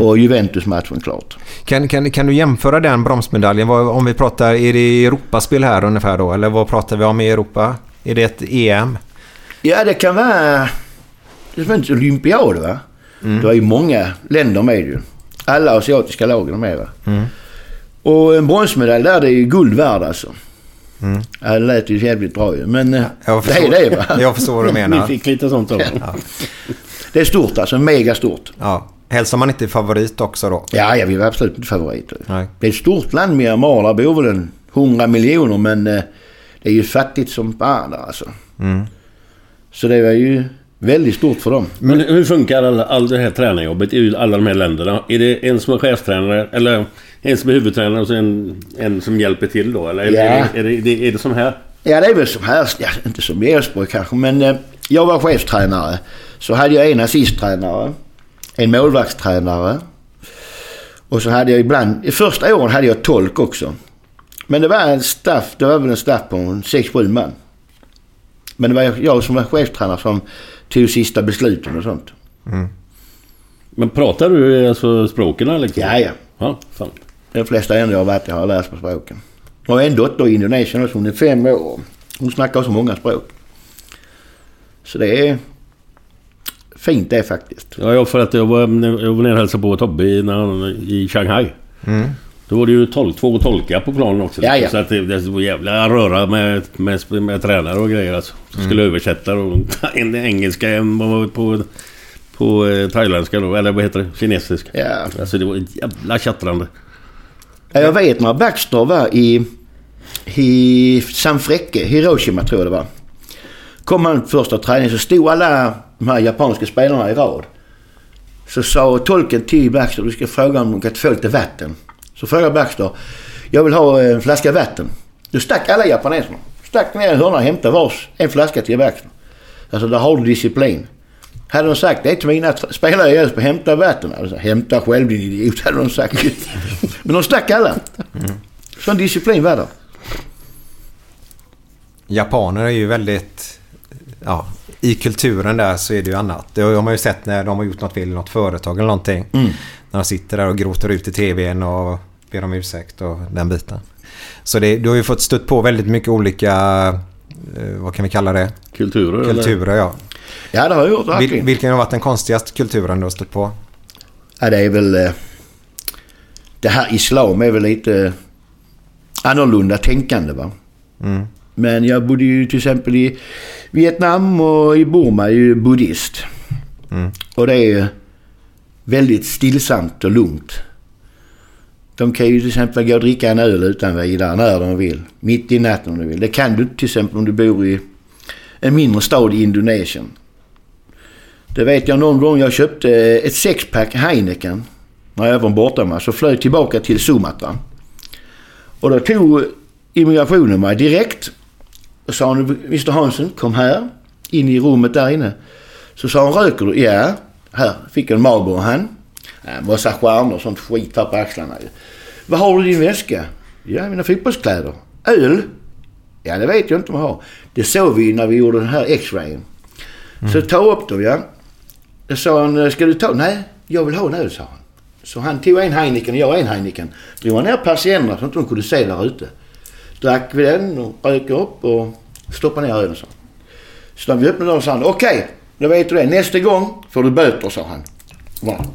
Och Juventus-matchen klart. Kan, kan, kan du jämföra den bromsmedaljen? Vad, om vi pratar, är det Europaspel här ungefär då? Eller vad pratar vi om i Europa? Är det ett EM? Ja, det kan vara... Det en olympiad va? Det var ju många länder med ju. Alla asiatiska lagen är med va? Och en bronsmedalj där, det är ju guld värd alltså. Ja, det lät ju jävligt bra ju. Men eh, Jag det förstår, är det va? jag förstår vad du Vi menar. fick lite sånt av Det är stort alltså. Mega stort. Ja. Om man inte favorit också då. Ja, ja, vi var absolut inte favoriter. Nej. Det är ett stort land Myanmar. Där bor väl en 100 miljoner men eh, det är ju fattigt som fan alltså. Så det var ju väldigt stort för dem. Men hur funkar all, all det här tränarjobbet i alla de här länderna? Är det en som är chefstränare eller en som är huvudtränare och en, en som hjälper till då? Eller Ja. är, det, är, det, är, det, är det som här? Ja, det är väl som här. Ja, inte som i Elfsborg kanske, men eh, jag var chefstränare. Så hade jag en assisttränare, en målvaktstränare och så hade jag ibland... I första åren hade jag tolk också. Men det var en staff, det var väl en staff på en 6-7 man. Men det var jag som var chefstränare som tog sista besluten och sånt. Men pratar du alltså språken liksom? Ja, ja. Ja, fan. De flesta länder jag har varit i har jag lärt mig språken. Och en dotter i Indonesien också, hon är fem år. Hon snackar så många språk. Så det är fint det faktiskt. Ja, jag, för att jag var, jag var nere och hälsade på Tobbe i, när han, i Shanghai. Då var det ju tol, två tolkar på planen också. Ja, ja. Så att det, det var jävla röra med, med, med tränare och grejer alltså. Som skulle översätta och en engelska, en var på, på eh, thailändska då, eller vad heter det? Kinesiska. Ja. Alltså det var ett jävla tjattrande. Ja, Jag vet när Baxter var i, i San Frecce, Hiroshima tror jag det var. Kom han första träningen så stod alla de här japanska spelarna i rad. Så sa tolken till Baxter, du ska fråga om de kan få lite vatten. Så frågade Baxter, jag vill ha en flaska vatten. Då stack alla japaneserna. Stack ner i hörnan och hämtade vars en flaska till Baxter. Alltså där har du disciplin. Hade de sagt det till mina spelare i Älvsborg, hämta vatten. Alltså, hämta själv din idiot, hade de sagt. Men de stack alla. Sån disciplin var det. Japaner är ju väldigt... Ja, I kulturen där så är det ju annat. Det har man ju sett när de har gjort något fel i något företag eller någonting. När de sitter där och gråter ut i tvn och ber om ursäkt och den biten. Så det, du har ju fått stött på väldigt mycket olika... eh, Vad kan vi kalla det? Kulturer eller? Kulturer ja. Ja, det har jag gjort verkligen. vilken har varit den konstigaste kulturen du har stött på? Ja, det är väl... eh, Det här islam är väl lite annorlunda tänkande va. Men jag bodde ju till exempel i Vietnam och i Burma är ju buddhist. Och det är väldigt stillsamt och lugnt. De kan ju till exempel gå och dricka en öl utan vidare när de vill. Mitt i natten om de vill. Det kan du till exempel om du bor i en mindre stad i Indonesien. Det vet jag någon gång jag köpte ett sexpack Heineken när jag var bortamatch och flög tillbaka till Sumatra. Och då tog immigrationen mig direkt och sa han, Mr Hansen kom här in i rummet där inne. Så sa hon röker du? Ja. Här fick jag en Marlboro han. En massa stjärnor och sånt skit här på axlarna. Vad har du i din väska? Ja, mina fotbollskläder. Öl? Ja, det vet jag inte om jag har. Det såg vi när vi gjorde den här X-rayen. Så ta upp dem, ja. Då sa han, ska du ta? Nej, jag vill ha en öl, sa han. Så han tog en Heineken och jag en Heineken. Drog ner persiennerna så att de kunde se där ute. Drack vi den och rök upp och stoppade ner ölen. Så när vi öppnade dörren sa han, okej, då vet du det. Nästa gång får du böter, sa han. Va?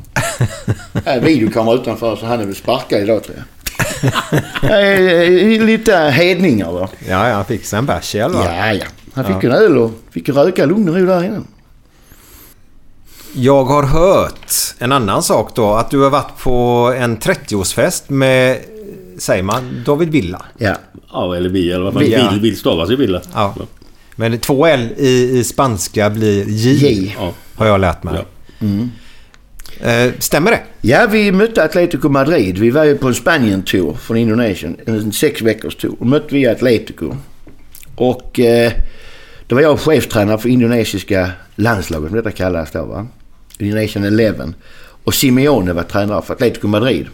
Äh, videokamera utanför så han är väl sparkad idag tror jag. Eh, Lite hedningar va. Ja, ja, han fick sig en bärs i alla fall. Ja, ja. Han fick en öl och fick röka lugn och ro där inne. Jag har hört en annan sak då. Att du har varit på en 30-årsfest med, säger man, David Villa. Ja. Ja, eller vi eller vad fan. Villa. Vill, vill stavas ju Villa. Ja. Men två L i, i spanska blir J. J. Har jag lärt mig. Ja. Eh, stämmer det? Ja, vi mötte Atletico Madrid. Vi var ju på en Spanien-tour från Indonesien. En sex veckors tour. Då mötte vi Atletico. Och eh, då var jag cheftränare för indonesiska landslaget, som detta kallas då va. Indonesian 11. Och Simeone var tränare för Atletico Madrid.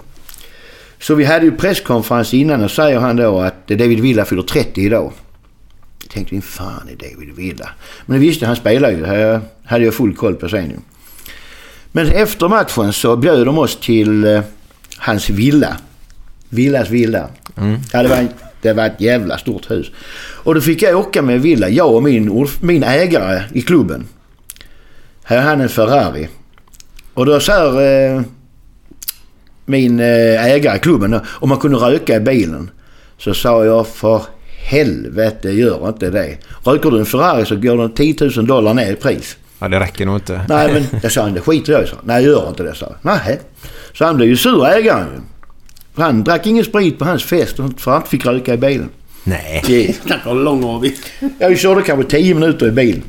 Så vi hade ju presskonferens innan och säger han då att David Villa fyller 30 idag. Jag tänkte, vem fan är David Villa? Men det visste han spelar ju. Det hade jag full koll på sen ju. Men efter matchen så bjöd de oss till eh, hans villa. Villas villa. Ja, det, var, en- det var ett jävla stort hus. Och då fick jag åka med Villa, jag och min, min ägare i klubben. Här har han en Ferrari. Och då eh, min eh, ägare i klubben då, om man kunde röka i bilen. Så sa jag för helvete gör inte det. Röker du en Ferrari så går den 10 000 dollar ner i pris. Ja, det räcker nog inte. Nej men jag sa han, det skiter jag i. Nej gör inte det sa jag. Nej. Så han blev ju sur ägaren ju. För Han drack ingen sprit på hans fest för han fick röka i bilen. Nej. Snacka om lång av Jag körde kanske 10 minuter i bilen.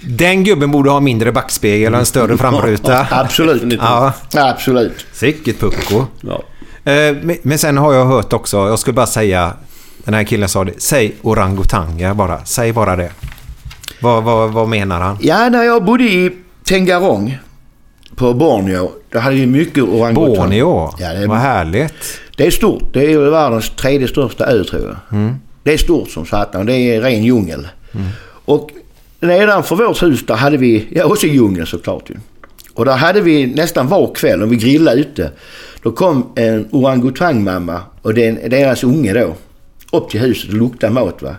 Den gubben borde ha mindre backspegel och en större framruta. Absolut. Ja, Absolut. sicket pucko. Ja. Eh, men- sen har jag hört också, jag skulle bara säga, den här killen sa det, säg orangutanga bara. Säg bara det. Vad, vad, vad menar han? Ja, när jag bodde i Tengarong på Borneo. Då hade vi mycket orangutang. Borneo. Ja, det är- Vad härligt. Det är stort. Det är världens tredje största ö tror jag. Det är stort som satan. Det är ren djungel. Och nedanför vårt hus där hade vi, ja också djungel såklart ju. Och där hade vi nästan var kväll om vi grillade ute. Då kom en orangutangmamma och den, deras unge då upp till huset och luktade mat va.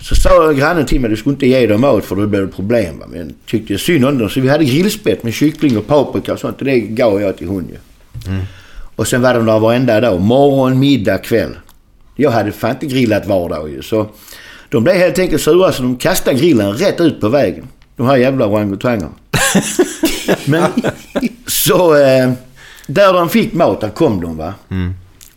Så sa grannen till mig du skulle inte ge dem mat för då blir det problem va. Men tyckte jag synd om dem så vi hade grillspett med kyckling och paprika och sånt och det gav jag till hon ju. Och sen var de där varenda dag. Morgon, middag, kväll. Jag hade fan inte grillat var dag ju. Så de blev helt enkelt sura så de kastade grillen rätt ut på vägen. De här jävla orangutangerna. Men så... Eh, där de fick mat, där kom de va.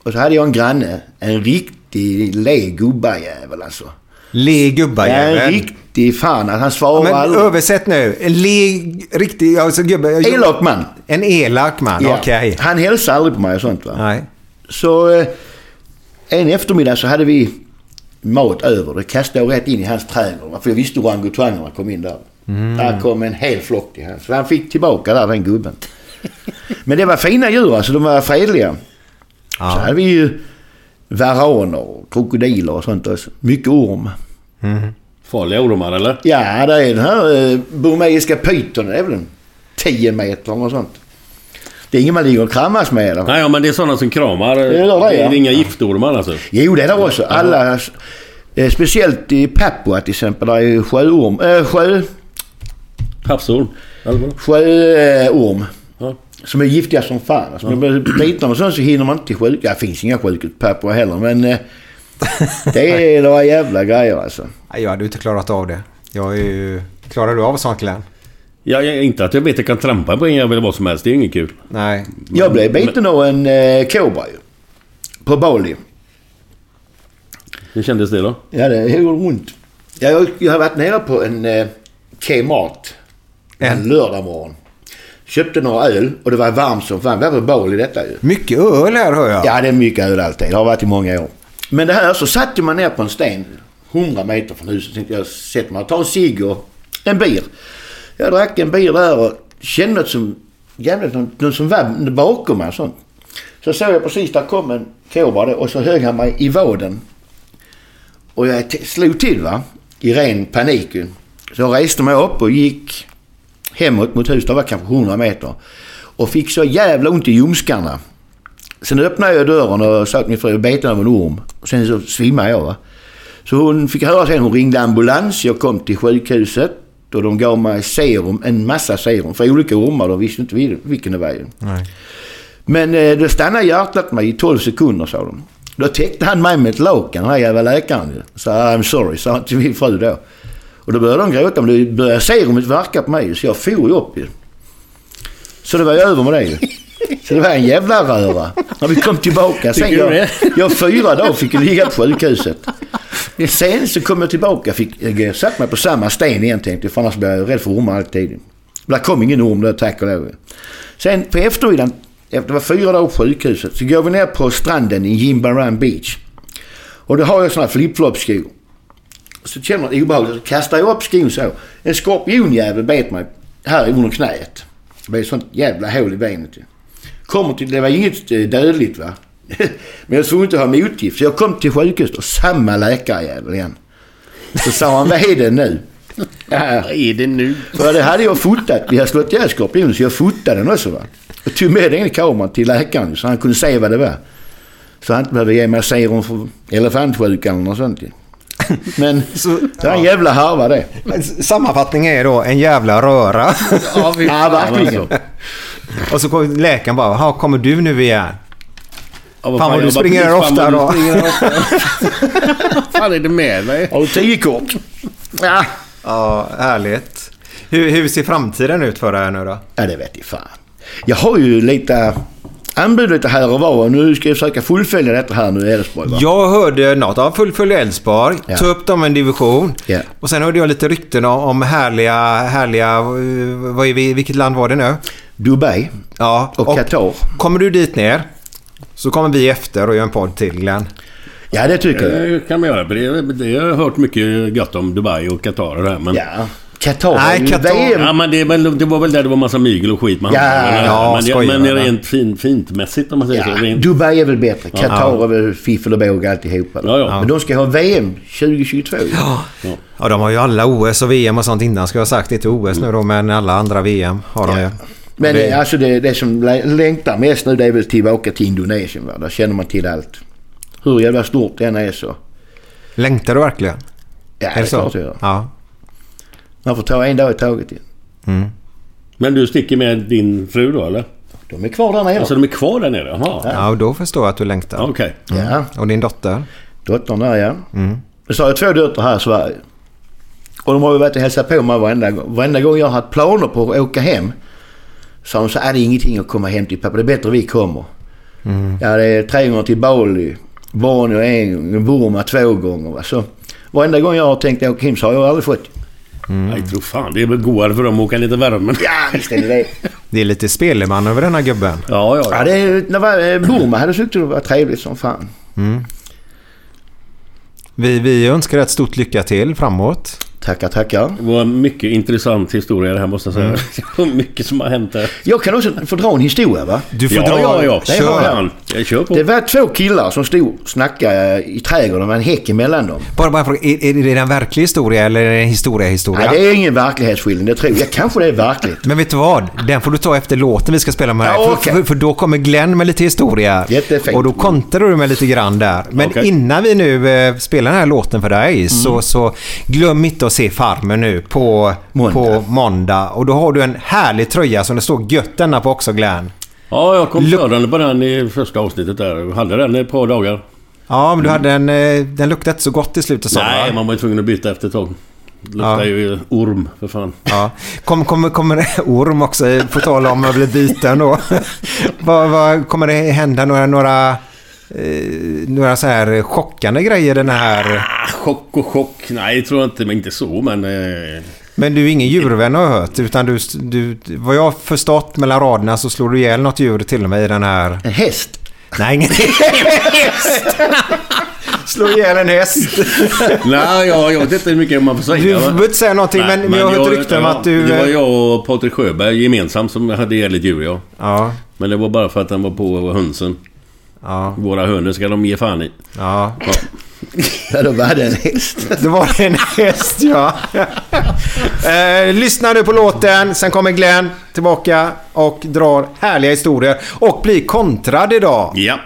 Och så hade jag en granne. En riktig le gubbajävel alltså. Le En riktig fan. att Han svarade Men aldrig. översätt nu. En le... Riktig... Alltså gubbe... Elak man. En elak man, Ja. okej. Han hälsade aldrig på mig och sånt va. Nej. Så eh, en eftermiddag så hade vi mat över. Det kastade jag rätt in i hans trädgård. För jag visste orangutangerna kom in där. Där kom en hel flock till hans. Så han fick tillbaka där den gubben. Men det var fina djur alltså. De var fredliga. Så hade vi ju varaner och krokodiler och sånt också. Mycket orm. Farliga ormar eller? Ja, det är den här eh, burmeiska pytonen. Det är väl en 10 meter något sånt. Det är ingen man ligger och kramas med eller? Nej, ja, men det är sådana som kramar. Det gör det, är ja. inga giftormar alltså. Jo, det är det också. Alla, eh, speciellt i Papua till exempel, där är sjöorm. Äh, sjö, Havsorm. Sjöorm. Ja. Som är giftiga som fan. Alltså, man blir biten av sånt så hinner man inte till sjuk. Ja, det finns inga på Papua heller men eh, det är några jävla grejer alltså. Nej, Jag hade ju inte klarat av det. Jag är ju... Klarar du av sånt Glenn? Ja, jag, inte att jag vet att jag kan trampa på en jävel eller vad som helst. Det är inget kul. Nej. Jag blev biten av en eh, kobra ju. På Bali. Hur kändes det då? Ja, det gjorde ont. Jag, jag har varit nere på en eh, Kmart en En? lördag morgon. Köpte några öl och det var varmt som fan. Det var Bali detta ju. Mycket öl här hör jag. Ja, det är mycket öl alltid. Det har varit i många år. Men det här så satte man ner på en sten 100 meter från huset. Tänkte jag sätter mig och tar en cigg och en bir. Jag drack en bir där och kände något som... Jävligt, någon, någon som var bakom mig sånt. Så såg jag precis, där kom en kobra och så högg han mig i vaden. Och jag slog till va. I ren panik. Så jag reste mig upp och gick hemåt mot huset. Det var kanske 100 meter. Och fick så jävla ont i ljumskarna. Sen öppnade jag dörren och sa till min fru beten av en orm. Och sen så svimmade jag va. Så hon fick höra sen, hon ringde ambulans. Jag kom till sjukhuset. Och de gav mig serum, en massa serum för olika ormar. De visste inte vil- vilken det var ju. Men eh, då stannade hjärtat mig i 12 sekunder sa de. Då täckte han mig med ett lakan, den här jävla läkaren ju. Så I'm sorry, sa han till min fru då. Och då började de gråta, men då började serumet verka på mig så jag for ju upp ju. Så det var ju över med det ju. Så det var en jävla röra. När vi kom tillbaka sen. Jag, jag fyra dagar fick jag ligga på sjukhuset. Sen så kom jag tillbaka, fick, jag satt mig på samma sten igen tänkte jag, för annars blir jag rädd för ormar alltid. Där kom ingen orm där, tack och lov. Sen på eftermiddagen, efter det var fyra dagar på sjukhuset, så går vi ner på stranden i Jimbaran Beach. Och då har jag såna här flip-flop-skor. Så känner man obehagligt, så kastar jag upp skon så. En skorpionjävel bet mig här under knät. Det blev ett sånt jävla hål i benet ju. Kommer till, det var inget eh, dödligt va. Men jag såg inte ha motgift. Så jag kom till sjukhuset och samma läkarjävel igen. Så sa han, vad är det nu? Ja, Vad är det nu? för det hade jag fotat. Vi hade slått ihjäl skorpionen så jag fotade den också va. Och tog med den i kameran till läkaren så han kunde se vad det var. Så han inte behövde ge mig serum för elefantsjukan eller något sånt. Men det var en jävla harva det. Men Sammanfattningen är då en jävla röra. Ja, Ja, verkligen. Och så kommer läkaren bara, "Jaha, kommer du nu igen? Ja, Fan, vad du springer precis, ofta vad då. Vad fan är det med mig? Har du tio kort? Ja. Ja, härligt. Hur, hur ser framtiden ut för dig nu då? Ja, det vet jag fan. Jag har ju lite anbud lite här och var och nu ska jag försöka fullfölja detta här nu i Elfsborg. va? Jag hörde något av fullfölj Elfsborg, Ja. ta upp dem en division. Ja. Och sen hörde jag lite rykten om, härliga, härliga, eh, vad är vi, vilket land var det nu? Dubai Ja. och Qatar. Kommer du dit ner så kommer vi efter och gör en podd till Glenn. Ja, det tycker jag. Det kan man göra. Det, det, jag har hört mycket gott om Dubai och Qatar och det här. Men Ja. Qatar Nej, är Qatar- VM. Ja, men det, är väl, det var väl där det var massa mygel och skit med Ja, handbollen. ja, men, det, skojar, men rent fin, fintmässigt om man säger Ja, så. Rent, Dubai är väl bättre. Qatar är väl fiffel och båg alltihopa. Ja, ja. Men de ska ha VM 2022. Ja, de har ju alla OS och VM och sånt innan ska jag ha sagt. Inte OS nu då, men alla andra VM har de ju. Men Det- det, alltså det, det som lä- längtar mest nu det är väl tillbaka till Indonesien. Va? Där känner man till allt. Hur jävla stort det än är så. Längtar du verkligen? Ja, är det så? klart jag gör. Ja. Man får ta en dag i taget. ju. men du sticker med din fru då eller? De är kvar där nere. Alltså de är kvar där nere? Jaha. ja, och då förstår jag att du längtar. Okej. Ja, Och din dotter? dottern där ja. Mm. Så har jag två döttrar här i Sverige. Och de har ju varit och hälsat på mig varenda gång. Varenda gång jag har haft planer på att åka hem. Så har de att det är ingenting att komma hem till pappa. Det är bättre vi kommer. Ja, det är tre gånger till Bali. Borneo en gång. Burma två gånger. Va? Så varenda gång jag har tänkt åka hem så har jag aldrig fått. Jag tror fan det är väl godare för dem att åka lite värmen. Ja, visst är det det. Det är lite speleman över den här gubben. Ja, ja, Ja, ja. det är, när var, eh, Burma hade tyckt det var trevligt som fan. Vi, vi önskar ett stort lycka till framåt. Tackar, tackar. Det var en mycket intressant historia det här måste jag säga. Mm. Det var mycket som har hänt här. Jag kan också få dra en historia va? Du får Ja, dra... ja, ja. Det Kör. Fan, jag kör på. Det var två killar som stod och snackade i trädgården med en häck emellan dem. Bara, bara fråga, är, är det en verklig historia eller är det en historia-historia? Nej, det är ingen verklighetsskildring, det tror jag. Kanske det är verkligt. Men vet du vad? Den får du ta efter låten vi ska spela med. Ja, För- okej. för, för då kommer Glenn med lite historia. Jättefint. Och då kontrar du med lite grann där. Men Okej. innan vi nu eh, spelar den här låten för dig Mm. så, så glöm inte att se Farmen nu på Måndag. på måndag. Och då har du en härlig tröja som det står gött denna på också Glenn. Ja, jag kom körande på den i första avsnittet där. Jag hade den i ett par dagar. Ja, men du hade en... eh, Den luktade inte så gott i slutet du, Nej, va? man var ju tvungen att byta efter ett tag. Luktar Ja. ju orm för fan. Ja. Kommer kom, det orm också, på tal om att bli biten då? vad, vad, kommer det hända några, några, eh, några så här chockande grejer den här... Ah, chock och chock. Nej, tror jag inte. Men inte så, men... Eh, Men du är ingen djurvän har jag hört, utan du, du... Vad jag har förstått mellan raderna så slår du ihjäl något djur till och med i den här... En häst. Nej, ingen häst! Slå ihjäl en häst. nej, jag, jag vet inte hur mycket man får säga. Du behöver inte säga någonting, Nej, men, men jag har hört rykten om att du... Det var jag och Patrik Sjöberg gemensamt som hade ihjäl ett djur, ja. Ja, Men det var bara för att den var på hönsen. Ja, Våra hönor ska de ge fan i. ja. Ja, då var det en häst. Det var en häst, ja. eh, lyssna nu på låten, sen kommer Glenn tillbaka och drar härliga historier. Och blir kontrad idag. Ja.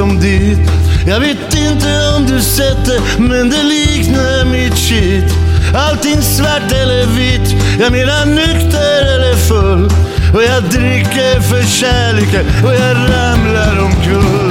Som ditt. Jag vet inte om du sett det, men det liknar mitt shit. Allting svart eller vitt, jag menar nykter eller full. Och jag dricker för kärleken och jag ramlar omkull.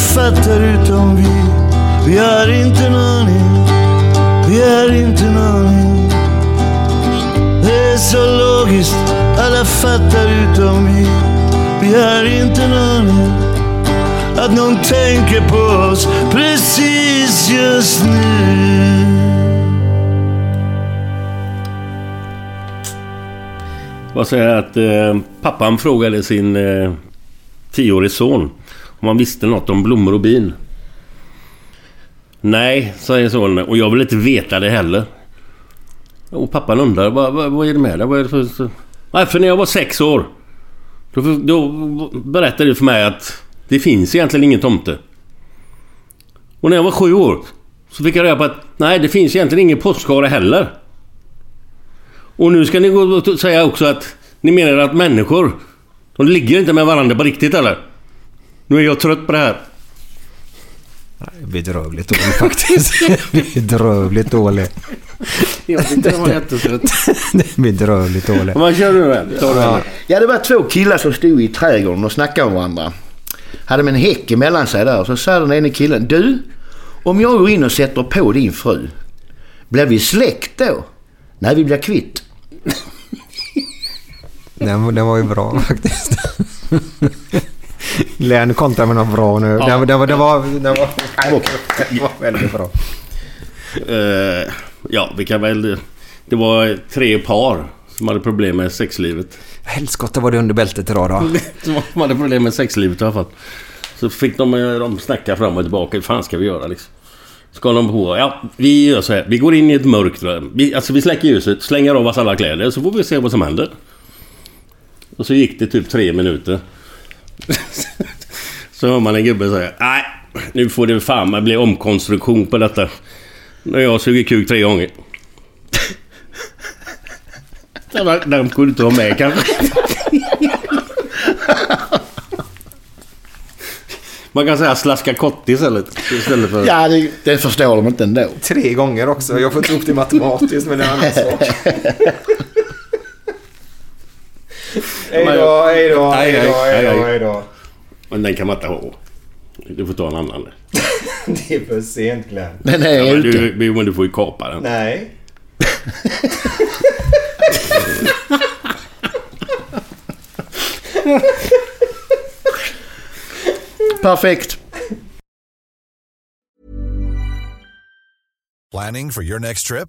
Alla fattar utom vi. Vi har inte en aning, vi har inte en aning. Det är så logiskt, alla fattar utom vi. Vi har inte en aning att någon tänker på oss precis just nu. Vad säger jag att eh, pappan frågade sin eh, tioårige son om han visste något om blommor och bin. Nej, säger sonen och jag vill inte veta det heller. Och pappan undrar vad, vad, vad är det med dig? Vad är det för... så- Nej, för när jag var sex år då, då berättade du för mig att det finns egentligen ingen tomte. Och när jag var sju år så fick jag reda på att nej, det finns egentligen ingen påskhare heller. Och nu ska ni gå och säga också att ni menar att människor, de ligger inte med varandra på riktigt eller? Nu är jag trött på det här. Bedrövligt dålig faktiskt. Bedrövligt dålig. Jag tyckte det var jättetrött. Bedrövligt dålig. Vad kör du med? Ta det här. Ja, det var två killar som stod i trädgården och snackade med varandra. Hade med en häck emellan sig där. Så sa den ene killen. Du, om jag går in och sätter på din fru. Blir vi släkt då? Nej, vi blir kvitt. Den, den var ju bra faktiskt. Län kontrar med något bra nu. Den, den, var- den, var, den, var, den var väldigt bra. Eh, ja, vi kan väl... Det var tre par som hade problem med sexlivet. Helskotta var det under bältet idag då. Som hade problem med sexlivet i alla fall. Så fick de, eh, de snacka fram och tillbaka. Hur fan ska vi göra liksom? Ska de på... Ja, vi gör så här. Vi går in i ett mörkt rum. Vi, alltså vi släcker ljuset, slänger av oss alla kläder så får vi se vad som händer. Och så gick det typ tre minuter. Så hör man en gubbe säga Nej, nu får det fan bli omkonstruktion på detta. När jag suger kuk tre gånger. Den, kunde du inte ha med kanske. Man kan säga slaska kotte istället. Istället för... Ja, det, det förstår de inte ändå. Tre gånger också. Jag får inte ihop det matematiskt men det är en annan sak. Hej då, hej då, hej då, hej då. Men den kan man inte ha. Du får ta en annan. Det är för sent Glenn. Den är Ja, men, du, men du får ju kapa den. Nej. Perfekt. Planning for your next trip?